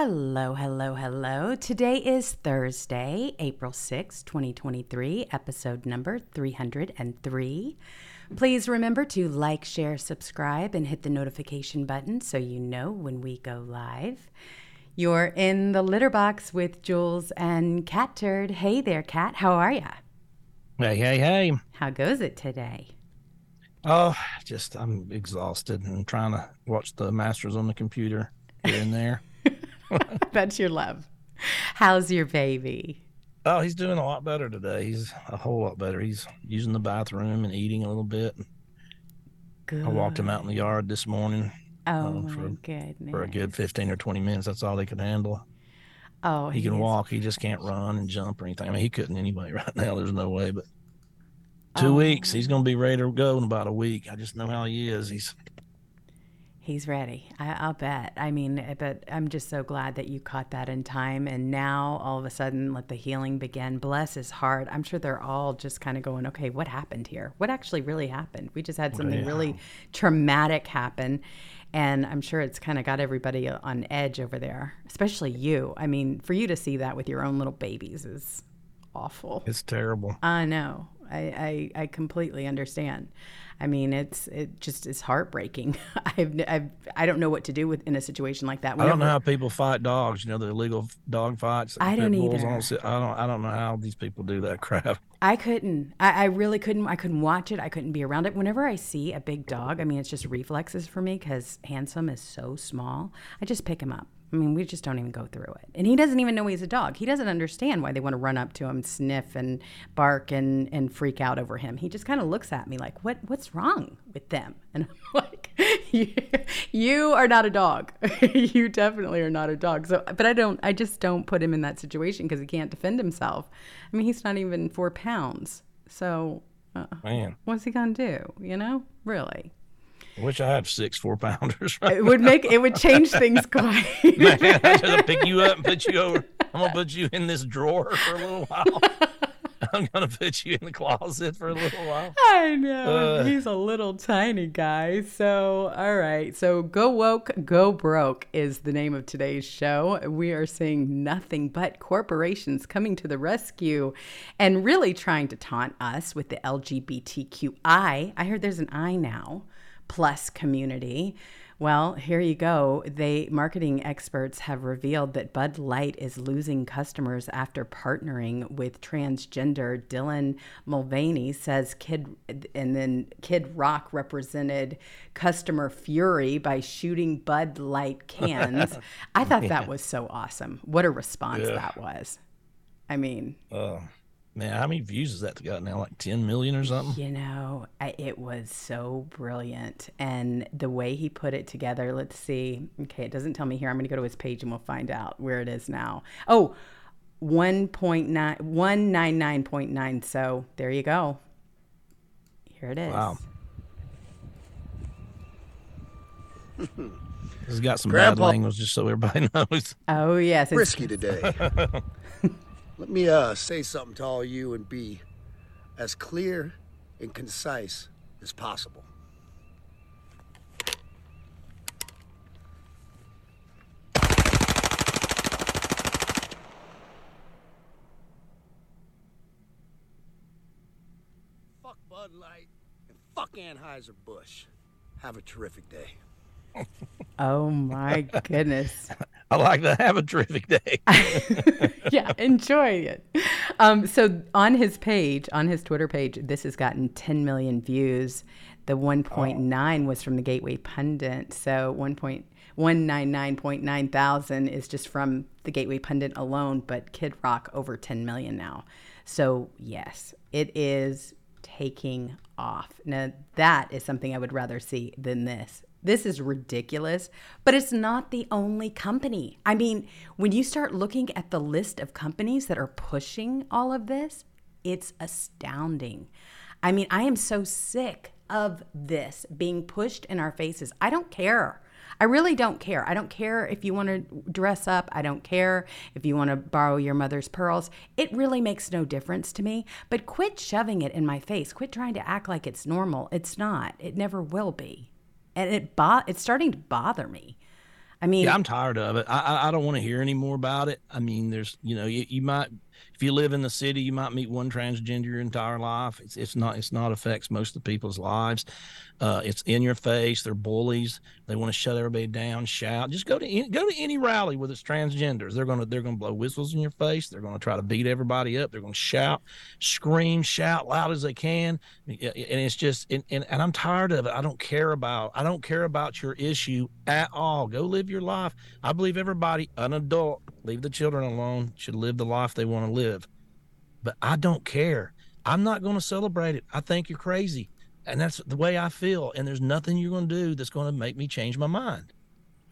Hello, hello, hello. Today is Thursday, April sixth, 2023, episode number 303. Please remember to like, share, subscribe, and hit the notification button so you know when we go live. You're in the litter box with Jewels and Catturd. Hey there, Cat. How are ya? Hey, hey, hey. How goes it today? Oh, just I'm exhausted and trying to watch the Masters on the computer here and there. That's your love. How's your baby? Oh, he's doing a lot better today. He's a whole lot better. He's using the bathroom and eating a little bit. Good. I walked him out in the yard this morning Oh, uh, my for- goodness. for a good 15 or 20 minutes. That's all they could handle. Oh, He can is- walk. He just can't run and jump or anything. I mean, he couldn't anyway right now. There's no way. But two Oh. weeks, he's going to be ready to go in about a week. I just know how he is. He's He's ready. I, I'll bet. I mean, eh, but I'm just so glad that you caught that in time. And now all of a sudden, let the healing begin. Bless his heart. I'm sure they're all just kind of going, okay, what happened here? What actually really happened? We just had something Yeah. really traumatic happen. And I'm sure it's kind of got everybody on edge over there, especially you. I mean, for you to see that with your own little babies is awful. it's terrible. I know. I, I, I completely understand. I mean, it's it just is heartbreaking. I've, I've I don't know what to do with in a situation like that. I don't know how people fight dogs. You know, the illegal dog fights. I don't either. I don't, I don't. I don't know how these people do that crap. I couldn't. I, I really couldn't. I couldn't watch it. I couldn't be around it. Whenever I see a big dog, I mean, it's just reflexes for me because Handsome is so small. I just pick him up. I mean, we just don't even go through it. And he doesn't even know he's a dog. He doesn't understand why they want to run up to him, sniff and bark and, and freak out over him. He just kind of looks at me like, "What what's wrong with them?" And I'm like, "You, you are not a dog. you definitely are not a dog." So, but I don't. I just don't put him in that situation because he can't defend himself. I mean, he's not even four pounds. So, uh, Man, what's he gonna do? You know, really. I wish I had six four pounders. Right It would make it would change things quite. Man, I should pick you up and put you over. I'm gonna put you in this drawer for a little while. I'm gonna put you in the closet for a little while. I know. Uh. He's a little tiny guy. So, all right. So, Go Woke, Go Broke is the name of today's show. We are seeing nothing but corporations coming to the rescue and really trying to taunt us with the LGBTQI. I heard there's an I now, plus community. Well, here you go. They marketing experts have revealed that Bud Light is losing customers after partnering with transgender Dylan Mulvaney says Kid and then Kid Rock represented customer fury by shooting Bud Light cans. I thought that was so awesome. What a response Yeah. that was. I mean, Uh, man, how many views has that got now? Like 10 million or something? You know, I, it was so brilliant. And the way he put it together, let's see. Okay, it doesn't tell me here. I'm going to go to his page and we'll find out where it is now. Oh, 1.9, 199.9. So there you go. Here it is. Wow. It's got some Grandpa- bad language just so everybody knows. Oh, yes. It's, risky today. Let me uh, say something to all you and be as clear and concise as possible. Fuck Bud Light and fuck Anheuser-Busch. Have a terrific day. oh, my goodness. I like to have a terrific day. yeah, enjoy it. Um, so on his page, on his Twitter page, this has gotten 10 million views. The 1.9 was from the Gateway Pundit. So 1.199.9 thousand is just from the Gateway Pundit alone, but Kid Rock over 10 million now. So yes, it is taking off. Now that is something I would rather see than this. This is ridiculous, but it's not the only company. I mean, when you start looking at the list of companies that are pushing all of this, it's astounding. I mean, I am so sick of this being pushed in our faces. I don't care. I really don't care. I don't care if you want to dress up. I don't care if you want to borrow your mother's pearls. It really makes no difference to me. But quit shoving it in my face. Quit trying to act like it's normal. It's not. It never will be. And it bo- it's starting to bother me. I mean, yeah, I'm tired of it. I I, I don't want to hear any more about it. I mean, there's you know you, you might if you live in the city, you might meet one transgender your entire life. It's it's not it's not affects most of the people's lives. Uh, it's in your face. They're bullies. They want to shut everybody down, shout. Just go to any, go to any rally with it's transgenders. They're gonna they're gonna blow whistles in your face. They're gonna try to beat everybody up. They're gonna shout, scream, shout loud as they can. And it's just and, and, and I'm tired of it. I don't care about I don't care about your issue at all. Go live your life. I believe everybody, an adult, leave the children alone, should live the life they want to live. But I don't care. I'm not going to celebrate it. I think you're crazy and that's the way I feel. And there's nothing you're going to do that's going to make me change my mind.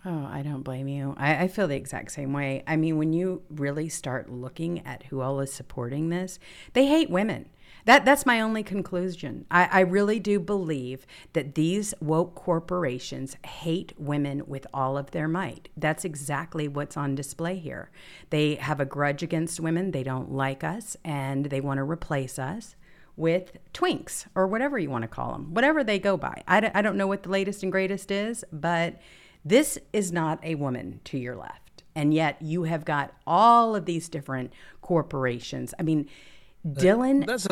Oh, I don't blame you. I, I, feel the exact same way. I mean, when you really start looking at who all is supporting this, they hate women. That that's my only conclusion. I, I really do believe that these woke corporations hate women with all of their might. That's exactly what's on display here. They have a grudge against women. They don't like us, and they want to replace us with twinks or whatever you want to call them, whatever they go by. I d- I don't know what the latest and greatest is, but this is not a woman to your left. And yet you have got all of these different corporations. I mean, uh, Dylan. That's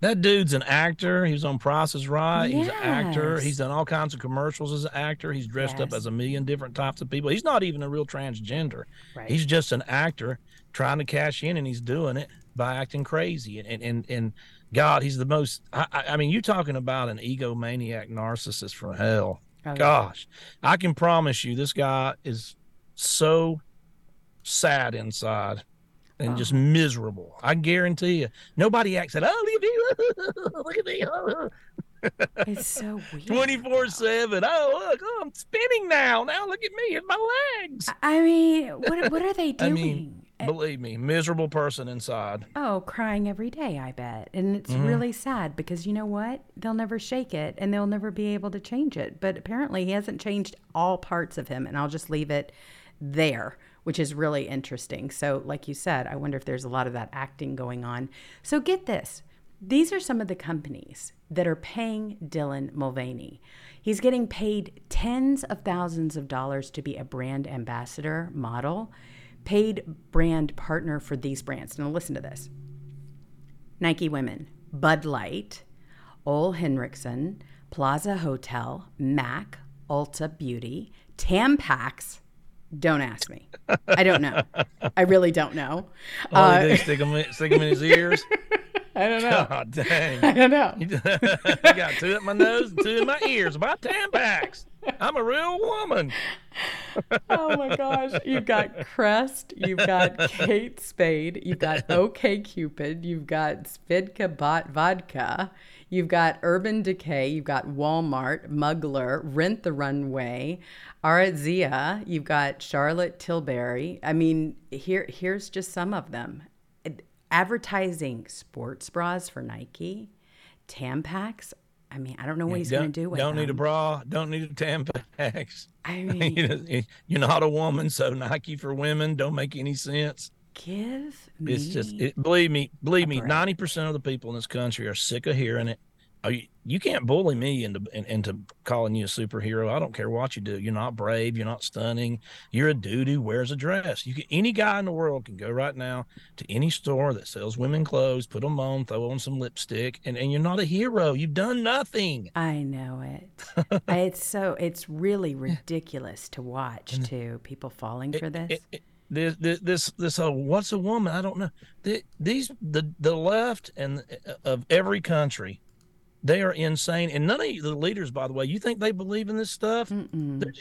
that dude's an actor. He was on Price is Right. Yes. He's an actor. He's done all kinds of commercials as an actor. He's dressed yes. up as a million different types of people. He's not even a real transgender. Right. He's just an actor trying to cash in, and he's doing it by acting crazy. And and and God, he's the most. I, I mean, you're talking about an egomaniac narcissist from hell. Oh, Gosh, I can promise you, this guy is so sad inside and oh. just miserable. I guarantee you, nobody acts like, oh, look at me, look at me. it's so weird. 24 7. Oh, look, oh, I'm spinning now. Now look at me and my legs. I mean, what, what are they doing? I mean, Eh, Believe me, miserable person inside. Oh, crying every day, I bet. And it's mm-hmm. really sad because you know what? They'll never shake it and they'll never be able to change it. But apparently, he hasn't changed all parts of him. And I'll just leave it there, which is really interesting. So, like you said, I wonder if there's a lot of that acting going on. So, get this these are some of the companies that are paying Dylan Mulvaney. He's getting paid tens of thousands of dollars to be a brand ambassador model paid brand partner for these brands. Now, listen to this Nike Women, Bud Light, Ole Henriksen, Plaza Hotel, MAC, Ulta Beauty, Tampax. Don't ask me. I don't know. I really don't know. Oh, uh, stick, him, stick him in his ears. I don't know. God dang. I don't know. I got two in my nose and two in my ears about Tampax. I'm a real woman. oh my gosh. You've got Crest, you've got Kate Spade, you've got OK Cupid, you've got Svedka Bot Vodka, you've got Urban Decay, you've got Walmart, Mugler, Rent the Runway, Aritzia, you've got Charlotte Tilbury. I mean, here here's just some of them advertising sports bras for Nike, Tampax. I mean, I don't know what he's going to do with Don't them. need a bra. Don't need a Tampax. I mean, you're not a woman, so Nike for women don't make any sense. Give me. It's just it, believe me, believe me. Ninety percent of the people in this country are sick of hearing it. Oh, you, you can't bully me into into calling you a superhero. I don't care what you do. You're not brave. You're not stunning. You're a dude who wears a dress. You can, any guy in the world can go right now to any store that sells women clothes, put them on, throw on some lipstick, and, and you're not a hero. You've done nothing. I know it. it's so it's really ridiculous to watch too. People falling for this. It, it, this this this, this what's a woman? I don't know. The, these the the left and uh, of every country they are insane. And none of the leaders, by the way, you think they believe in this stuff? They're,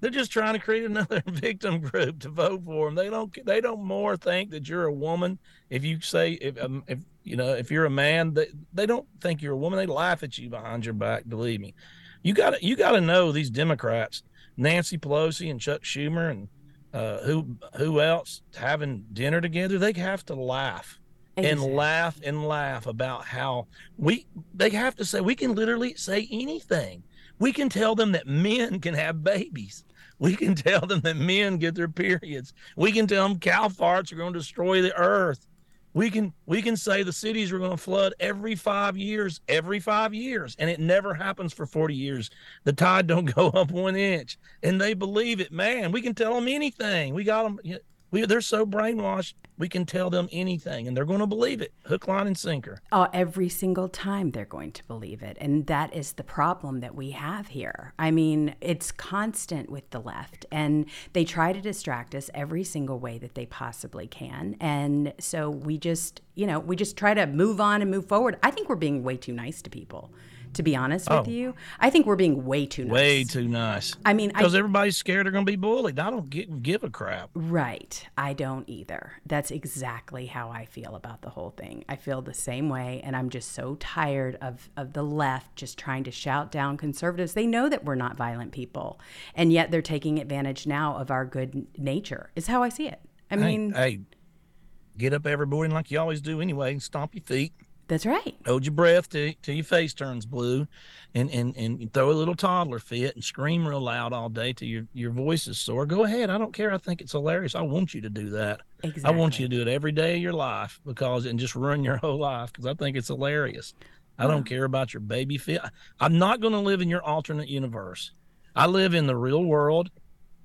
they're, just trying to create another victim group to vote for them. They don't. They don't more think that you're a woman if you say if um, if you know if you're a man. They they don't think you're a woman. They laugh at you behind your back. Believe me. You got to you got to know these Democrats, Nancy Pelosi and Chuck Schumer and uh, who who else having dinner together. They have to laugh Exactly. and laugh and laugh about how we they have to say we can literally say anything. We can tell them that men can have babies. We can tell them that men get their periods. We can tell them cow farts are going to destroy the earth. We can we can say the cities are going to flood every five years, every five years, and it never happens for forty years. The tide don't go up one inch, and they believe it. Man, we can tell them anything. We got them. We, they're so brainwashed we can tell them anything and they're going to believe it hook line and sinker. Oh every single time they're going to believe it and that is the problem that we have here. I mean it's constant with the left and they try to distract us every single way that they possibly can and so we just you know we just try to move on and move forward. I think we're being way too nice to people to be honest oh. with you. I think we're being way too nice. Way too nice. I mean, because everybody's scared they're going to be bullied. I don't give, give a crap. Right. I don't either. That's exactly how I feel about the whole thing. I feel the same way, and I'm just so tired of, of the left just trying to shout down conservatives. They know that we're not violent people, and yet they're taking advantage now of our good nature, is how I see it. I mean, hey, hey get up every morning like you always do anyway, and stomp your feet that's right. Hold your breath till, till your face turns blue and, and, and throw a little toddler fit and scream real loud all day till your, your voice is sore. Go ahead. I don't care. I think it's hilarious. I want you to do that. Exactly. I want you to do it every day of your life because and just run your whole life because I think it's hilarious. I don't care about your baby fit. I'm not going to live in your alternate universe. I live in the real world.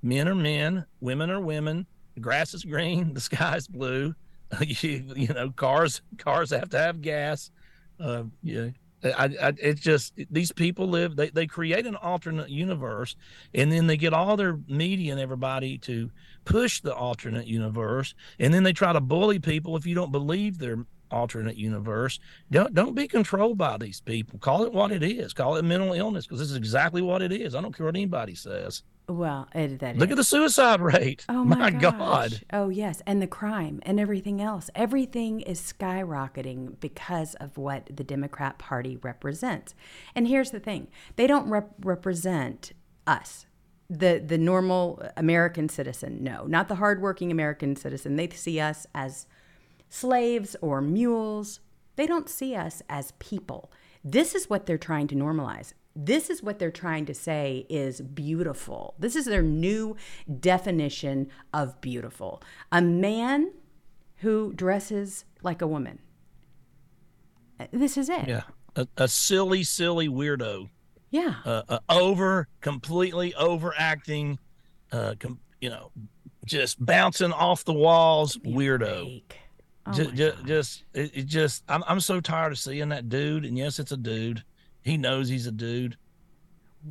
Men are men, women are women. The grass is green, the sky is blue you, you know, cars cars have to have gas. Uh, yeah, I, I, it's just these people live. They they create an alternate universe, and then they get all their media and everybody to push the alternate universe, and then they try to bully people if you don't believe their alternate universe. Don't don't be controlled by these people. Call it what it is. Call it mental illness because this is exactly what it is. I don't care what anybody says. Well, it, that look is. at the suicide rate. Oh my, my God! Oh yes, and the crime and everything else. Everything is skyrocketing because of what the Democrat Party represents. And here's the thing: they don't rep- represent us, the the normal American citizen. No, not the hardworking American citizen. They see us as slaves or mules. They don't see us as people. This is what they're trying to normalize this is what they're trying to say is beautiful. This is their new definition of beautiful. A man who dresses like a woman. This is it. Yeah. A, a silly, silly weirdo. Yeah. Uh, uh, over, completely overacting, uh, com- you know, just bouncing off the walls, weirdo. Oh just, just, just, it, it just, I'm, I'm so tired of seeing that dude. And yes, it's a dude he knows he's a dude.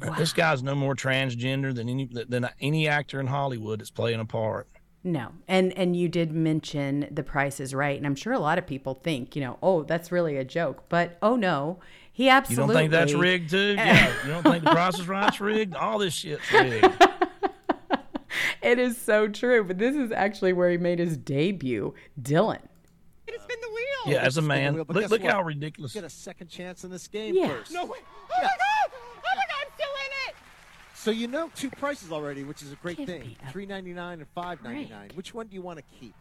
Wow. This guy's no more transgender than any than any actor in Hollywood that's playing a part. No, and and you did mention the Price is Right, and I'm sure a lot of people think, you know, oh, that's really a joke, but oh no, he absolutely. You don't think that's rigged too? yeah, you don't think the Price is Right's rigged? All this shit's rigged. it is so true, but this is actually where he made his debut, Dylan. Spin. Yeah, as a man, wheel, look, look how ridiculous. Get a second chance in this game yeah. first. No way. Oh yeah. my god! Oh my god! I'm still in it. So you know two prices already, which is a great Give thing. Three ninety nine and five ninety nine. Which one do you want to keep?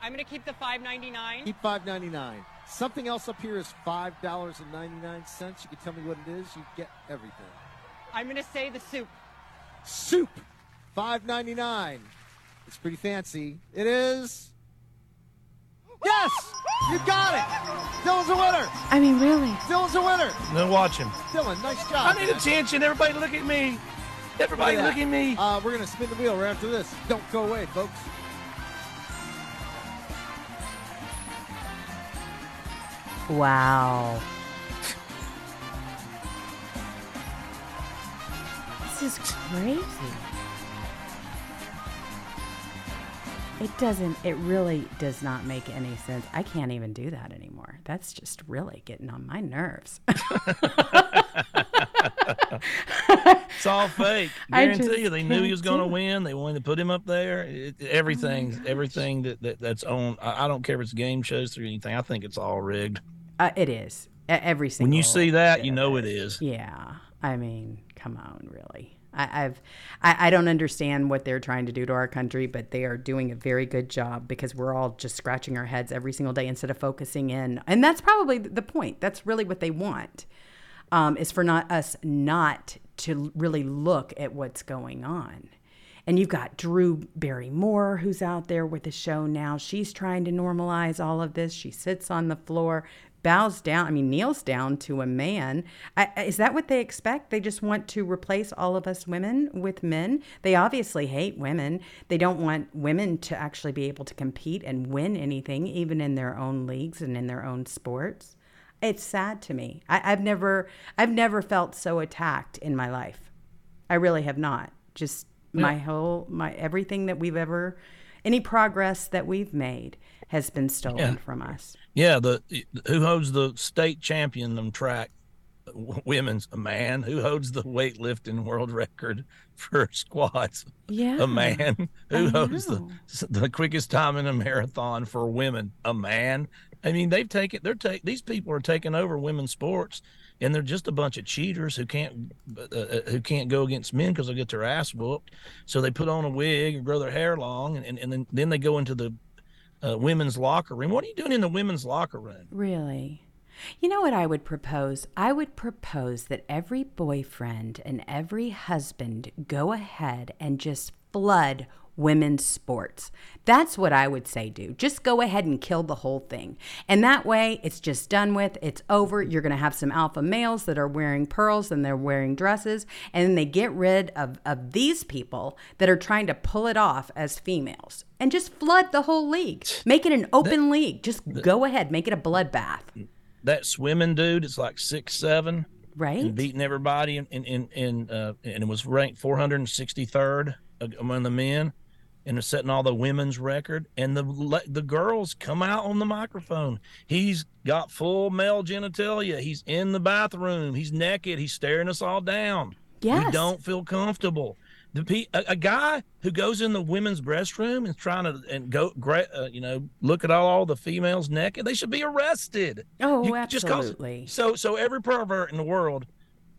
I'm gonna keep the five ninety nine. Keep five ninety nine. Something else up here is five dollars and ninety nine cents. You can tell me what it is. You get everything. I'm gonna say the soup. Soup, five ninety nine. It's pretty fancy. It is Yes! You got it! Dylan's a winner! I mean, really? Dylan's a winner! Then watch him. Dylan, nice job. I need attention. Everybody look at me. Everybody look at me. Uh, we're going to spin the wheel right after this. Don't go away, folks. Wow. this is crazy. It doesn't, it really does not make any sense. I can't even do that anymore. That's just really getting on my nerves. it's all fake. I guarantee you, they knew he was going to win. They wanted to put him up there. It, everything, oh everything that, that that's on. I, I, don't care if it's game shows or anything. I think it's all rigged. Uh, it is every single. When you see that, you know it is. Yeah, I mean, come on, really. I, I've I, I don't understand what they're trying to do to our country, but they are doing a very good job because we're all just scratching our heads every single day instead of focusing in. And that's probably the point. That's really what they want. Um, is for not us not to really look at what's going on. And you've got Drew Barrymore, who's out there with the show now. She's trying to normalize all of this. She sits on the floor, bows down, I mean, kneels down to a man. I, is that what they expect? They just want to replace all of us women with men? They obviously hate women. They don't want women to actually be able to compete and win anything, even in their own leagues and in their own sports. It's sad to me. I, I've never, I've never felt so attacked in my life. I really have not. Just my whole, my everything that we've ever, any progress that we've made has been stolen Yeah. from us. Yeah, the who holds the state champion on track? Women's a man? Who holds the weightlifting world record for squats? Yeah. a man who holds the the quickest time in a marathon for women? A man? I mean they've taken they're take these people are taking over women's sports and they're just a bunch of cheaters who can't uh, uh, who can't go against men because they get their ass whooped. So they put on a wig and grow their hair long and, and, and then, then they go into the uh, women's locker room what are you doing in the women's locker room Really? You know what I would propose? I would propose that every boyfriend and every husband go ahead and just flood women's sports. That's what I would say do. Just go ahead and kill the whole thing. And that way it's just done with. It's over. You're going to have some alpha males that are wearing pearls and they're wearing dresses. And then they get rid of, of these people that are trying to pull it off as females and just flood the whole league. Make it an open league. Just go ahead. Make it a bloodbath. that swimming dude is like six seven Right? and beating everybody in in in, in uh, and it was ranked 463rd among the men and is setting all the women's record and the the girls come out on the microphone. He's got full male genitalia. He's in the bathroom. He's naked. He's staring us all down. We don't feel comfortable. The a, a guy who goes in the women's restroom and trying to and go uh, you know look at all, all the females naked they should be arrested. Oh, you- just 'cause- absolutely. so so every pervert in the world,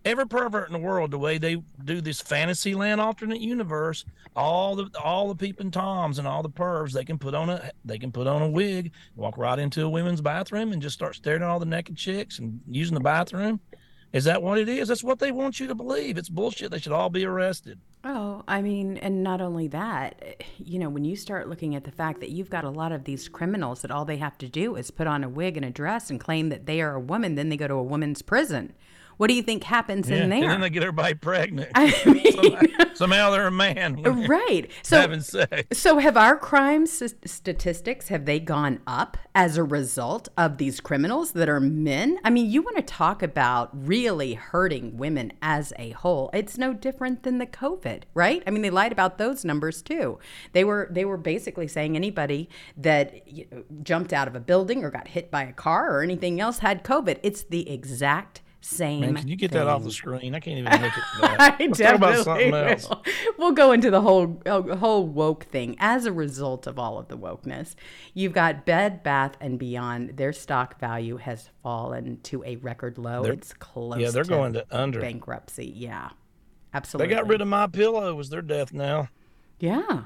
every pervert in the world, the way they do this fantasy land alternate universe, all the all the peeping toms and all the pervs, they can put on a they can put on a wig, walk right into a women's bathroom and just start staring at all the naked chicks and using the bathroom. Is that what it is? That's what they want you to believe. It's bullshit. They should all be arrested. Oh, I mean, and not only that, you know, when you start looking at the fact that you've got a lot of these criminals that all they have to do is put on a wig and a dress and claim that they are a woman, then they go to a woman's prison. What do you think happens in And there? then they get everybody pregnant. I mean, somehow, somehow they're a man. right. So having sex. So have our crime s- statistics have they gone up as a result of these criminals that are men? I mean, you want to talk about really hurting women as a whole. It's no different than the COVID, right? I mean, they lied about those numbers too. They were they were basically saying anybody that you know, jumped out of a building or got hit by a car or anything else had COVID. It's the exact same. Man, can you get that off the screen? I can't even at that. I Let's talk about definitely something else. will. We'll go into the whole uh, whole woke thing as a result of all of the wokeness. You've got Bed Bath and Beyond. Their stock value has fallen to a record low. They're- it's close. yeah, they're going to under. bankruptcy. Yeah, absolutely. They got rid of my pillow. Was their death now? Yeah.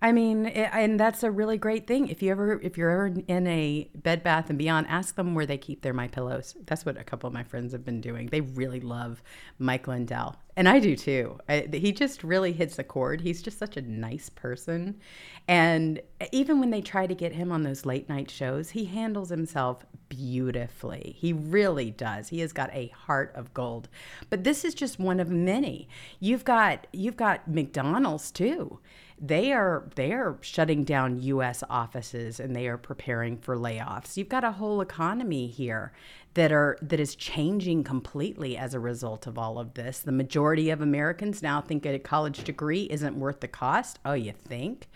I mean, i and that's a really great thing. If you ever, if you're ever in a Bed Bath and Beyond, ask them where they keep their My Pillows. That's what a couple of my friends have been doing. They really love Mike Lindell, and I do too. I, he just really hits a chord. He's just such a nice person, and even when they try to get him on those late night shows, he handles himself beautifully. He really does. He has got a heart of gold. But this is just one of many. You've got you've got McDonald's too they are they are shutting down US offices and they are preparing for layoffs. You've got a whole economy here that are that is changing completely as a result of all of this. The majority of Americans now think a college degree isn't worth the cost. Oh, you think?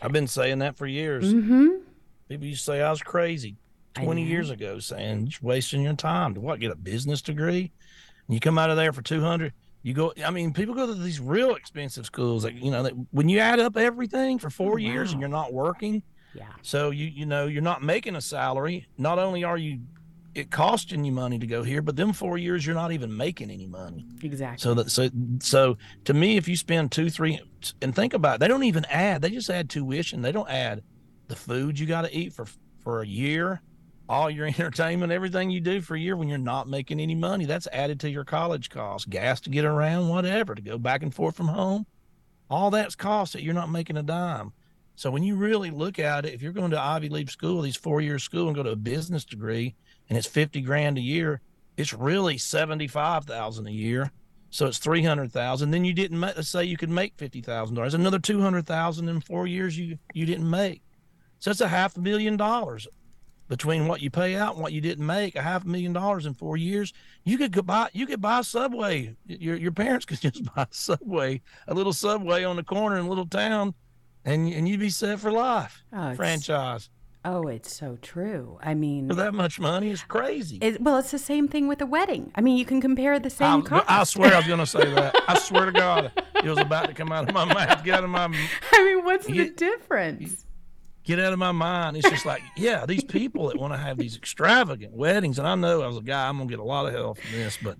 I've been saying that for years. Mm-hmm. People used to say I was crazy 20 years ago, saying you're wasting your time. To what? Get a business degree? And you come out of there for 200. You go, I mean, people go to these real expensive schools. Like, you know, that when you add up everything for four years and you're not working, Yeah. so you, you know, you're not making a salary. Not only are you, it costing you money to go here, but them four years, you're not even making any money. Exactly. So that so so to me, if you spend two three and think about it, they don't even add. They just add tuition. They don't add the food you got to eat for for a year, all your entertainment, everything you do for a year when you're not making any money. That's added to your college costs, gas to get around, whatever, to go back and forth from home. All that's cost that you're not making a dime. So when you really look at it, if you're going to Ivy League school, these four year school, and go to a business degree, and it's fifty grand a year, it's really seventy five thousand a year. So it's three hundred thousand. Then you didn't make. Let's say you could make fifty thousand dollars. Another two hundred thousand in four years you you didn't make. So it's a half a million dollars between what you pay out and what you didn't make. A half a million dollars in four years. You could go buy. You could buy a subway. Your your parents could just buy a subway, a little subway on the corner in a little town, and and you'd be set for life. Oh, Franchise Oh, it's so true. I mean, for that much money is crazy. it, well, it's the same thing with a wedding. I mean, you can compare the same I, cost. I swear I was going to say that. I swear to God, it was about to come out of my mouth. Get out of my I mean, what's the difference? Get out of my mind. It's just like, yeah, these people that want to have these extravagant weddings, and I know as a guy, I'm gonna get a lot of hell from this, but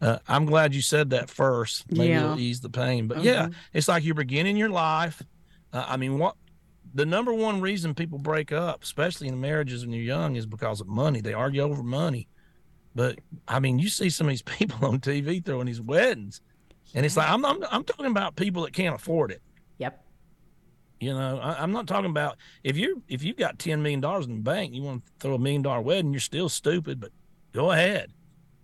uh, I'm glad you said that first. Maybe Yeah. it'll ease the pain. But yeah, it's like you're beginning your life. Uh, I mean, what the number one reason people break up, especially in marriages when you're young, is because of money. They argue over money. But I mean, you see some of these people on TV throwing these weddings, and it's like I'm I'm, I'm talking about people that can't afford it. Yep. You know, I, I'm not talking about if you if you've got ten million dollars in the bank, you want to throw a million dollar wedding, you're still stupid, but go ahead.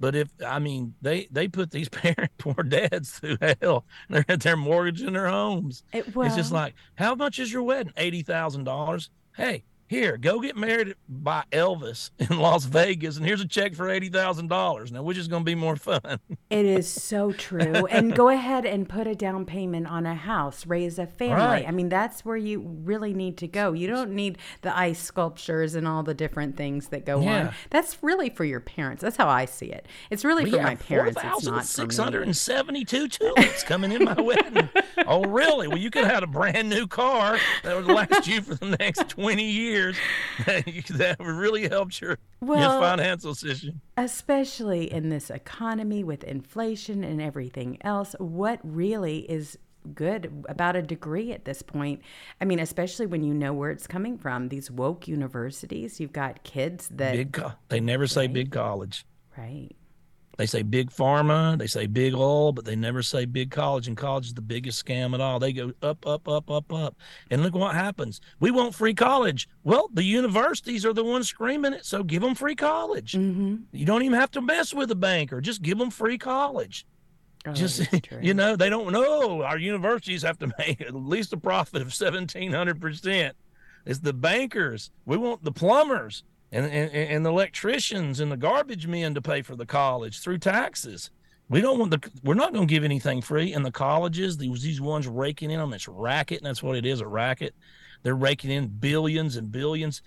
But if I mean they they put these parent poor dads through hell, they're they're mortgaging their homes. It, was. it's just like, how much is your wedding? Eighty thousand dollars. Hey, here, go get married by Elvis in Las Vegas, and here's a check for eighty thousand dollars. Now, which is going to be more fun? It is so true. and go ahead and put a down payment on a house, raise a family. Right. I mean, that's where you really need to go. You don't need the ice sculptures and all the different things that go Yeah. on. That's really for your parents. That's how I see it. It's really for my parents. It's not me. hundred and seventy-two tulips coming in my wedding. Oh, really? Well, you could have had a brand new car that would last you for the next twenty years. that would really help your Well- your financial situation. especially in this economy with inflation and everything else what really is good about a degree at this point i mean especially when you know where it's coming from these woke universities you've got kids that Big, co- they never say big college. right They say big pharma, they say big oil, but they never say big college. And college is the biggest scam at all. They go up, up, up, up, up. And look what happens. We want free college. Well, the universities are the ones screaming it. So give them free college. mm-hmm. You don't even have to mess with a banker. Just give them free college. oh, Just you know, they don't know our universities have to make at least a profit of seventeen hundred percent. It's the bankers. We want the plumbers and, and and the electricians and the garbage men to pay for the college through taxes. We don't want the. We're not going to give anything free. And the colleges, these these ones raking in on this racket, and that's what it is, a racket. They're raking in billions and billions.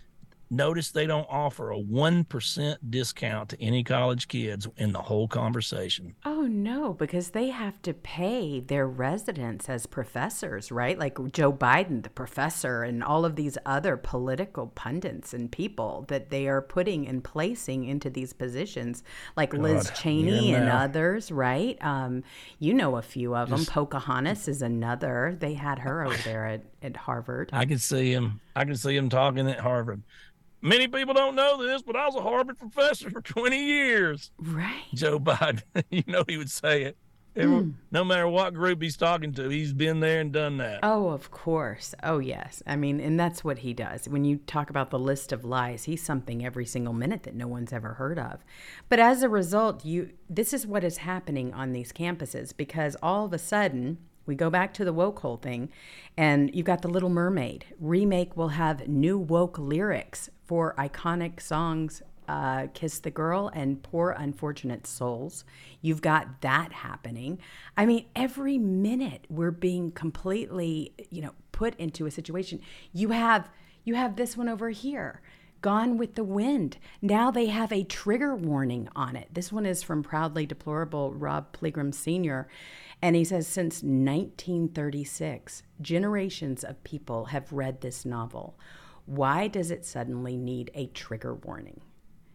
Notice they don't offer a one percent discount to any college kids in the whole conversation. Oh no, because they have to pay their residents as professors, right? Like Joe Biden, the professor, and all of these other political pundits and people that they are putting and placing into these positions, like Liz Cheney and others, right? Um, you know a few of them. Pocahontas is another. They had her over there at, at Harvard. I could see him. I could see him talking at Harvard. Many people don't know this, but I was a Harvard professor for 20 years. Right. Joe Biden, you know he would say it. Every- hmm. No matter what group he's talking to, he's been there and done that. Oh, of course. Oh, yes. I mean, and that's what he does. When you talk about the list of lies, he's something every single minute that no one's ever heard of. But as a result, you this is what is happening on these campuses because all of a sudden, we go back to the woke whole thing, and you've got the Little Mermaid remake will have new woke lyrics for iconic songs uh, Kiss the Girl and Poor Unfortunate Souls. You've got that happening. I mean, every minute we're being completely, you know, put into a situation. You have you have this one over here. Gone with the Wind. Now they have a trigger warning on it. This one is from Proudly Deplorable Rob Pligrim Sr. And he says, since 1936, generations of people have read this novel. Why does it suddenly need a trigger warning?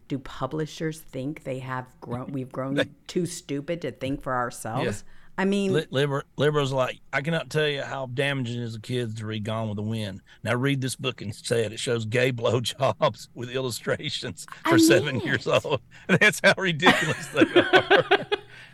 Do publishers think they have grown? We've grown too stupid to think for ourselves. I mean, liber- liberals are like, I cannot tell you how damaging it is to kids to read Gone with the Wind. Now read this book instead. It shows gay blowjobs with illustrations for I seven years old. That's how ridiculous they are.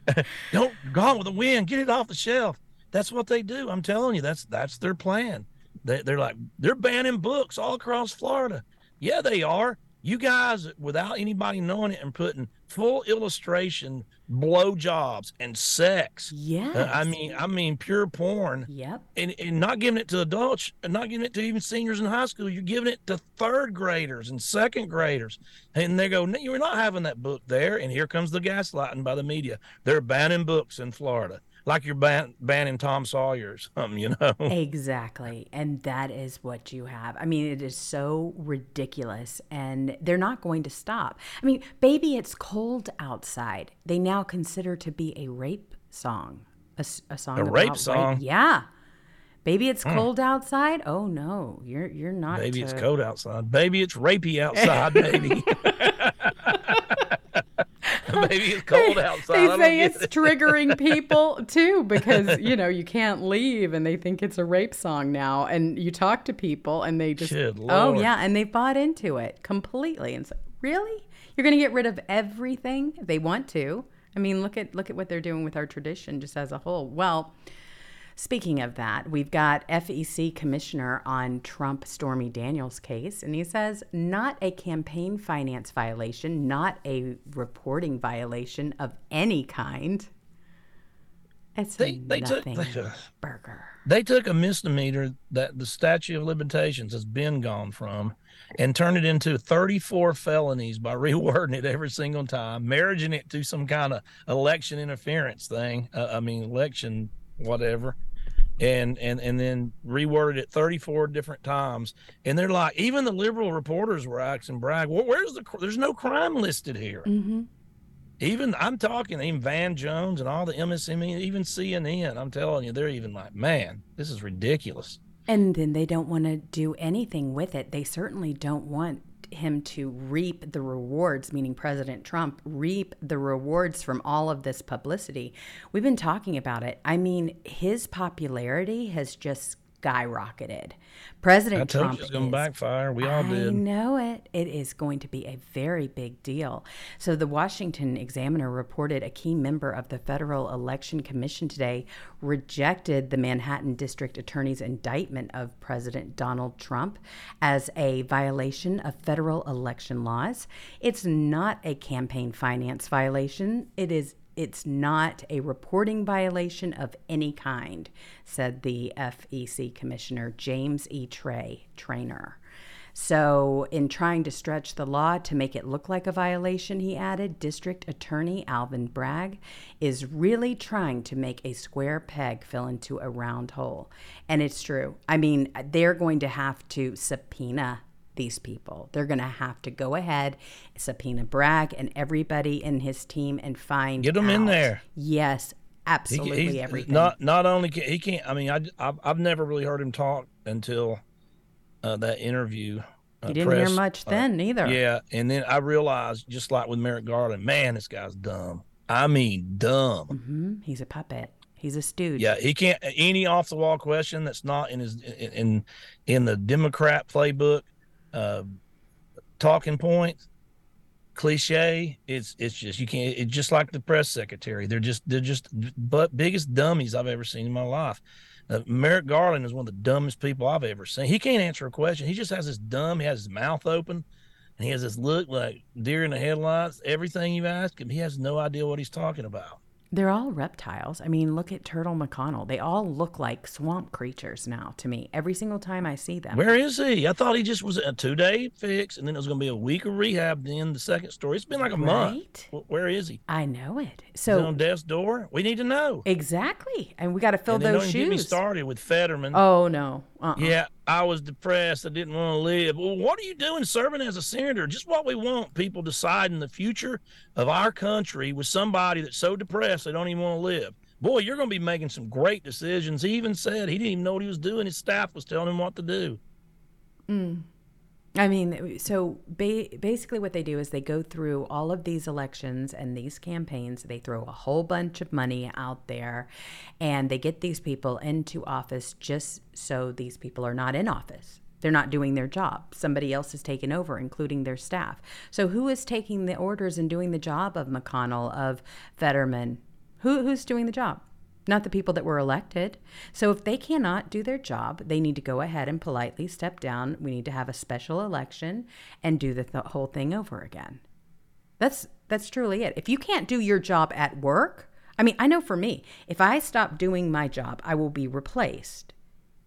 Don't Gone with the Wind. Get it off the shelf. That's what they do. I'm telling you, that's that's their plan. They, they're like they're banning books all across Florida. Yeah, they are. You guys, without anybody knowing it, and putting full illustration blowjobs and sex. yeah Uh, I mean, I mean pure porn. Yep. And, and not giving it to adults, and not giving it to even seniors in high school. You're giving it to third graders and second graders. And they go, no, you're not having that book there. And here comes the gaslighting by the media. They're banning books in Florida like you're ban- banning Tom Sawyer's, something, you know. Exactly. And that is what you have. I mean, it is so ridiculous and they're not going to stop. I mean, baby, it's cold outside. They now consider to be a rape song. A, a song A rape song? Hmm. Yeah. Baby, it's cold outside. Oh no, you're you're not. Baby, it's cold outside. Baby, it's rapey outside, baby. baby, it's cold outside. They say it's it. triggering people too because you know you can't leave and they think it's a rape song now. And you talk to people and they just Good oh yeah, and they bought into it completely. And like, really, you're going to get rid of everything they want to. I mean, look at look at what they're doing with our tradition just as a whole. Well. Speaking of that, we've got FEC commissioner on Trump Stormy Daniels case, and he says not a campaign finance violation, not a reporting violation of any kind. It's They- they took- they- burger. They took a misdemeanor that the statute of limitations has been gone from and turned it into 34 felonies by rewording it every single time, marrying it to some kind of election interference thing. Uh, I mean, election, whatever. And, and and then reworded it 34 different times. And they're like, even the liberal reporters were asking Bragg, well, where's the, there's no crime listed here. hmm Even I'm talking, even Van Jones and all the MSNBC, even CNN. I'm telling you, they're even like, man, this is ridiculous. And then they don't want to do anything with it. They certainly don't want him to reap the rewards, meaning President Trump, reap the rewards from all of this publicity. We've been talking about it. I mean, his popularity has just skyrocketed. President I told Trump you it's going to backfire. We all I did. know it. It is going to be a very big deal. So, the Washington Examiner reported a key member of the Federal Election Commission today rejected the Manhattan District Attorney's indictment of President Donald Trump as a violation of federal election laws. It's not a campaign finance violation. It is it's not a reporting violation of any kind, said the FEC Commissioner James E. Trey, Trainer. So, in trying to stretch the law to make it look like a violation, he added, District Attorney Alvin Bragg is really trying to make a square peg fill into a round hole. And it's true. I mean, they're going to have to subpoena these people. They're going to have to go ahead, subpoena Bragg and everybody in his team and find Get 'em in out. there. Yes, He- absolutely he's everything. Not not only can, he can't. I mean, I I've, I've never really heard him talk until uh, that interview. Uh, you didn't hear much uh, then either. Yeah, and then I realized, just like with Merrick Garland, man, this guy's dumb. I mean, dumb. hmm He's a puppet. He's a stooge. Yeah, he can't any off the wall question that's not in his in in, in the Democrat playbook. Uh, talking points, cliche. It's it's just you can't. It's just like the press secretary. They're just they're just but biggest dummies I've ever seen in my life. Uh, Merrick Garland is one of the dumbest people I've ever seen. He can't answer a question. He just has this dumb. He has his mouth open, and he has this look like deer in the headlights. Everything you ask him, he has no idea what he's talking about. They're all reptiles. I mean, look at Turtle McConnell. They all look like swamp creatures now to me. Every single time I see them. Where is he? I thought he just was a two day fix, and then it was going to be a week of rehab. Then the second story. It's been like a month. Right? Wh- Where is he? I know it. So on death's door? We need to know. exactly, and we got to fill and those shoes. get me started with Fetterman. Oh no. Uh-uh. Yeah, I was depressed. I didn't want to live. Well, what are you doing serving as a senator? Just what we want people deciding the future of our country with somebody that's so depressed they don't even want to live. Boy, you're going to be making some great decisions. He even said he didn't even know what he was doing. His staff was telling him what to do. Mm. I mean, so ba- basically, what they do is they go through all of these elections and these campaigns. They throw a whole bunch of money out there and they get these people into office just so these people are not in office. They're not doing their job. Somebody else is taking over, including their staff. So, who is taking the orders and doing the job of McConnell, of Fetterman? Who, who's doing the job? Not the people that were elected. So if they cannot do their job, they need to go ahead and politely step down. We need to have a special election and do the th- whole thing over again. That's that's truly it. If you can't do your job at work, I mean, I know for me, if I stop doing my job, I will be replaced.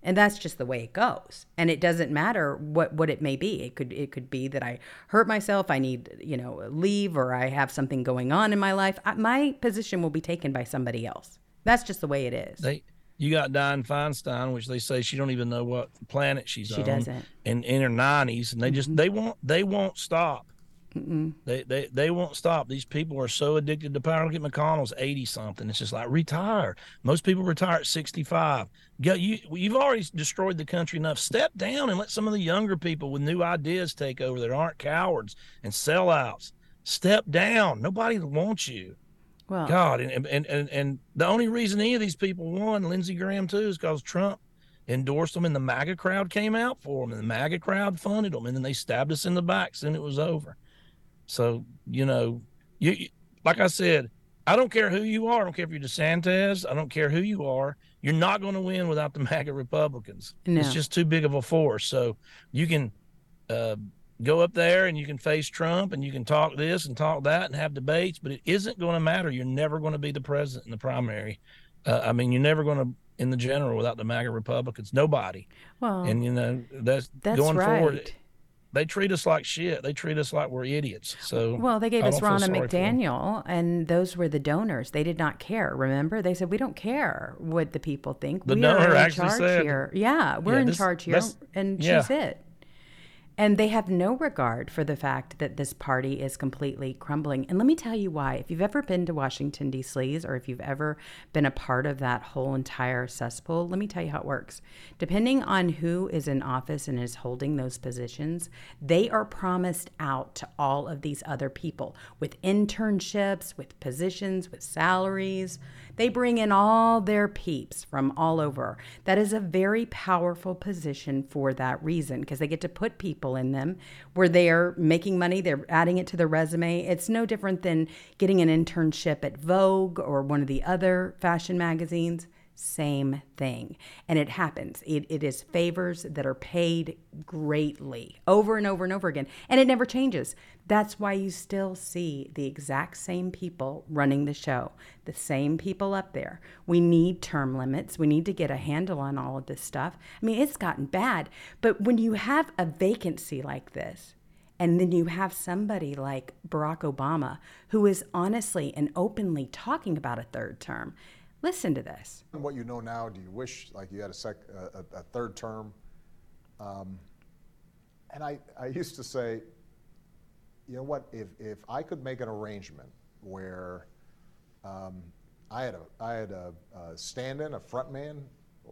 And that's just the way it goes. And it doesn't matter what what it may be. It could it could be that I hurt myself, I need, you know, leave or I have something going on in my life. I, my position will be taken by somebody else. That's just the way it is. They, you got Dianne Feinstein, which they say she don't even know what planet she's She on. doesn't. In in her nineties, and they just mm-hmm. they won't they won't stop. They, they they won't stop. These people are so addicted to power. Look at McConnell's eighty something. It's just like retire. Most people retire at sixty five. Go, you you've already destroyed the country enough. Step down and let some of the younger people with new ideas take over that aren't cowards and sellouts. Step down. Nobody wants you. Well, God, and and and, and the only reason any of these people won, Lindsey Graham too, is because Trump endorsed them, and the MAGA crowd came out for them, and the MAGA crowd funded them, and then they stabbed us in the backs, and it was over. So you know, you you- like I said, I don't care who you are. I don't care if you're DeSantis. I don't care who you are. You're not going to win without the MAGA Republicans. No. It's just too big of a force. So you can. Uh, go up there and you can face Trump and you can talk this and talk that and have debates, but it isn't going to matter. You're never going to be the president in the primary. Uh, I mean, you're never going to in the general without the MAGA Republicans. Nobody. well, And you know that's, that's going right. forward. They treat us like shit. They treat us like we're idiots. So Well, they gave us Ronna sorry for them. McDaniel, and those were the donors. They did not care. Remember, they said we don't care what the people think. The we donor are in actually charge said- here. Yeah, we're Yeah, in this- charge here, and yeah. she's it. And they have no regard for the fact that this party is completely crumbling. And let me tell you why. If you've ever been to Washington, D.C., or if you've ever been a part of that whole entire cesspool, let me tell you how it works. Depending on who is in office and is holding those positions, they are promised out to all of these other people with internships, with positions, with salaries. They bring in all their peeps from all over. That is a very powerful position for that reason because they get to put people in them where they are making money, they're adding it to their resume. It's no different than getting an internship at Vogue or one of the other fashion magazines. Same thing. And it happens. It, it is favors that are paid greatly over and over and over again. And it never changes. That's why you still see the exact same people running the show, the same people up there. We need term limits. We need to get a handle on all of this stuff. I mean, it's gotten bad. But when you have a vacancy like this, and then you have somebody like Barack Obama, who is honestly and openly talking about a third term. Listen to this. what you know now, do you wish like you had a, sec, a, a, a third term? Um, and I, I used to say, you know what, if, if I could make an arrangement where um, I had a, I had a, a stand-in, a front man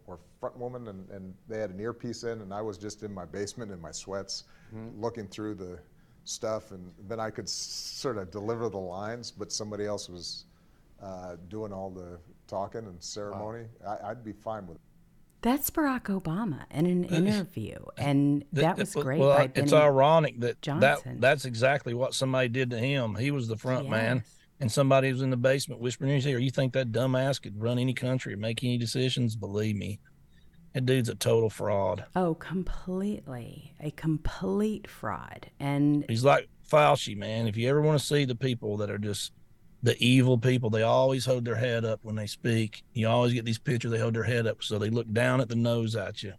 or front woman, and, and they had an earpiece in, and I was just in my basement in my sweats, looking through the stuff, and then I could s- sort of deliver the lines, but somebody else was uh, doing all the talking and ceremony. I, I'd be fine with it. That's Barack Obama in an interview, and that was great well, by it's ironic that, Johnson. that that's exactly what somebody did to him. He was the front man, and somebody was in the basement whispering in his ear. You think that dumbass could run any country and make any decisions? Believe me, that dude's a total fraud. Oh, completely. A complete fraud. And He's like Fauci, man. If you ever want to see the people that are just the evil people, they always hold their head up when they speak. You always get these pictures, they hold their head up so they look down at the nose at you.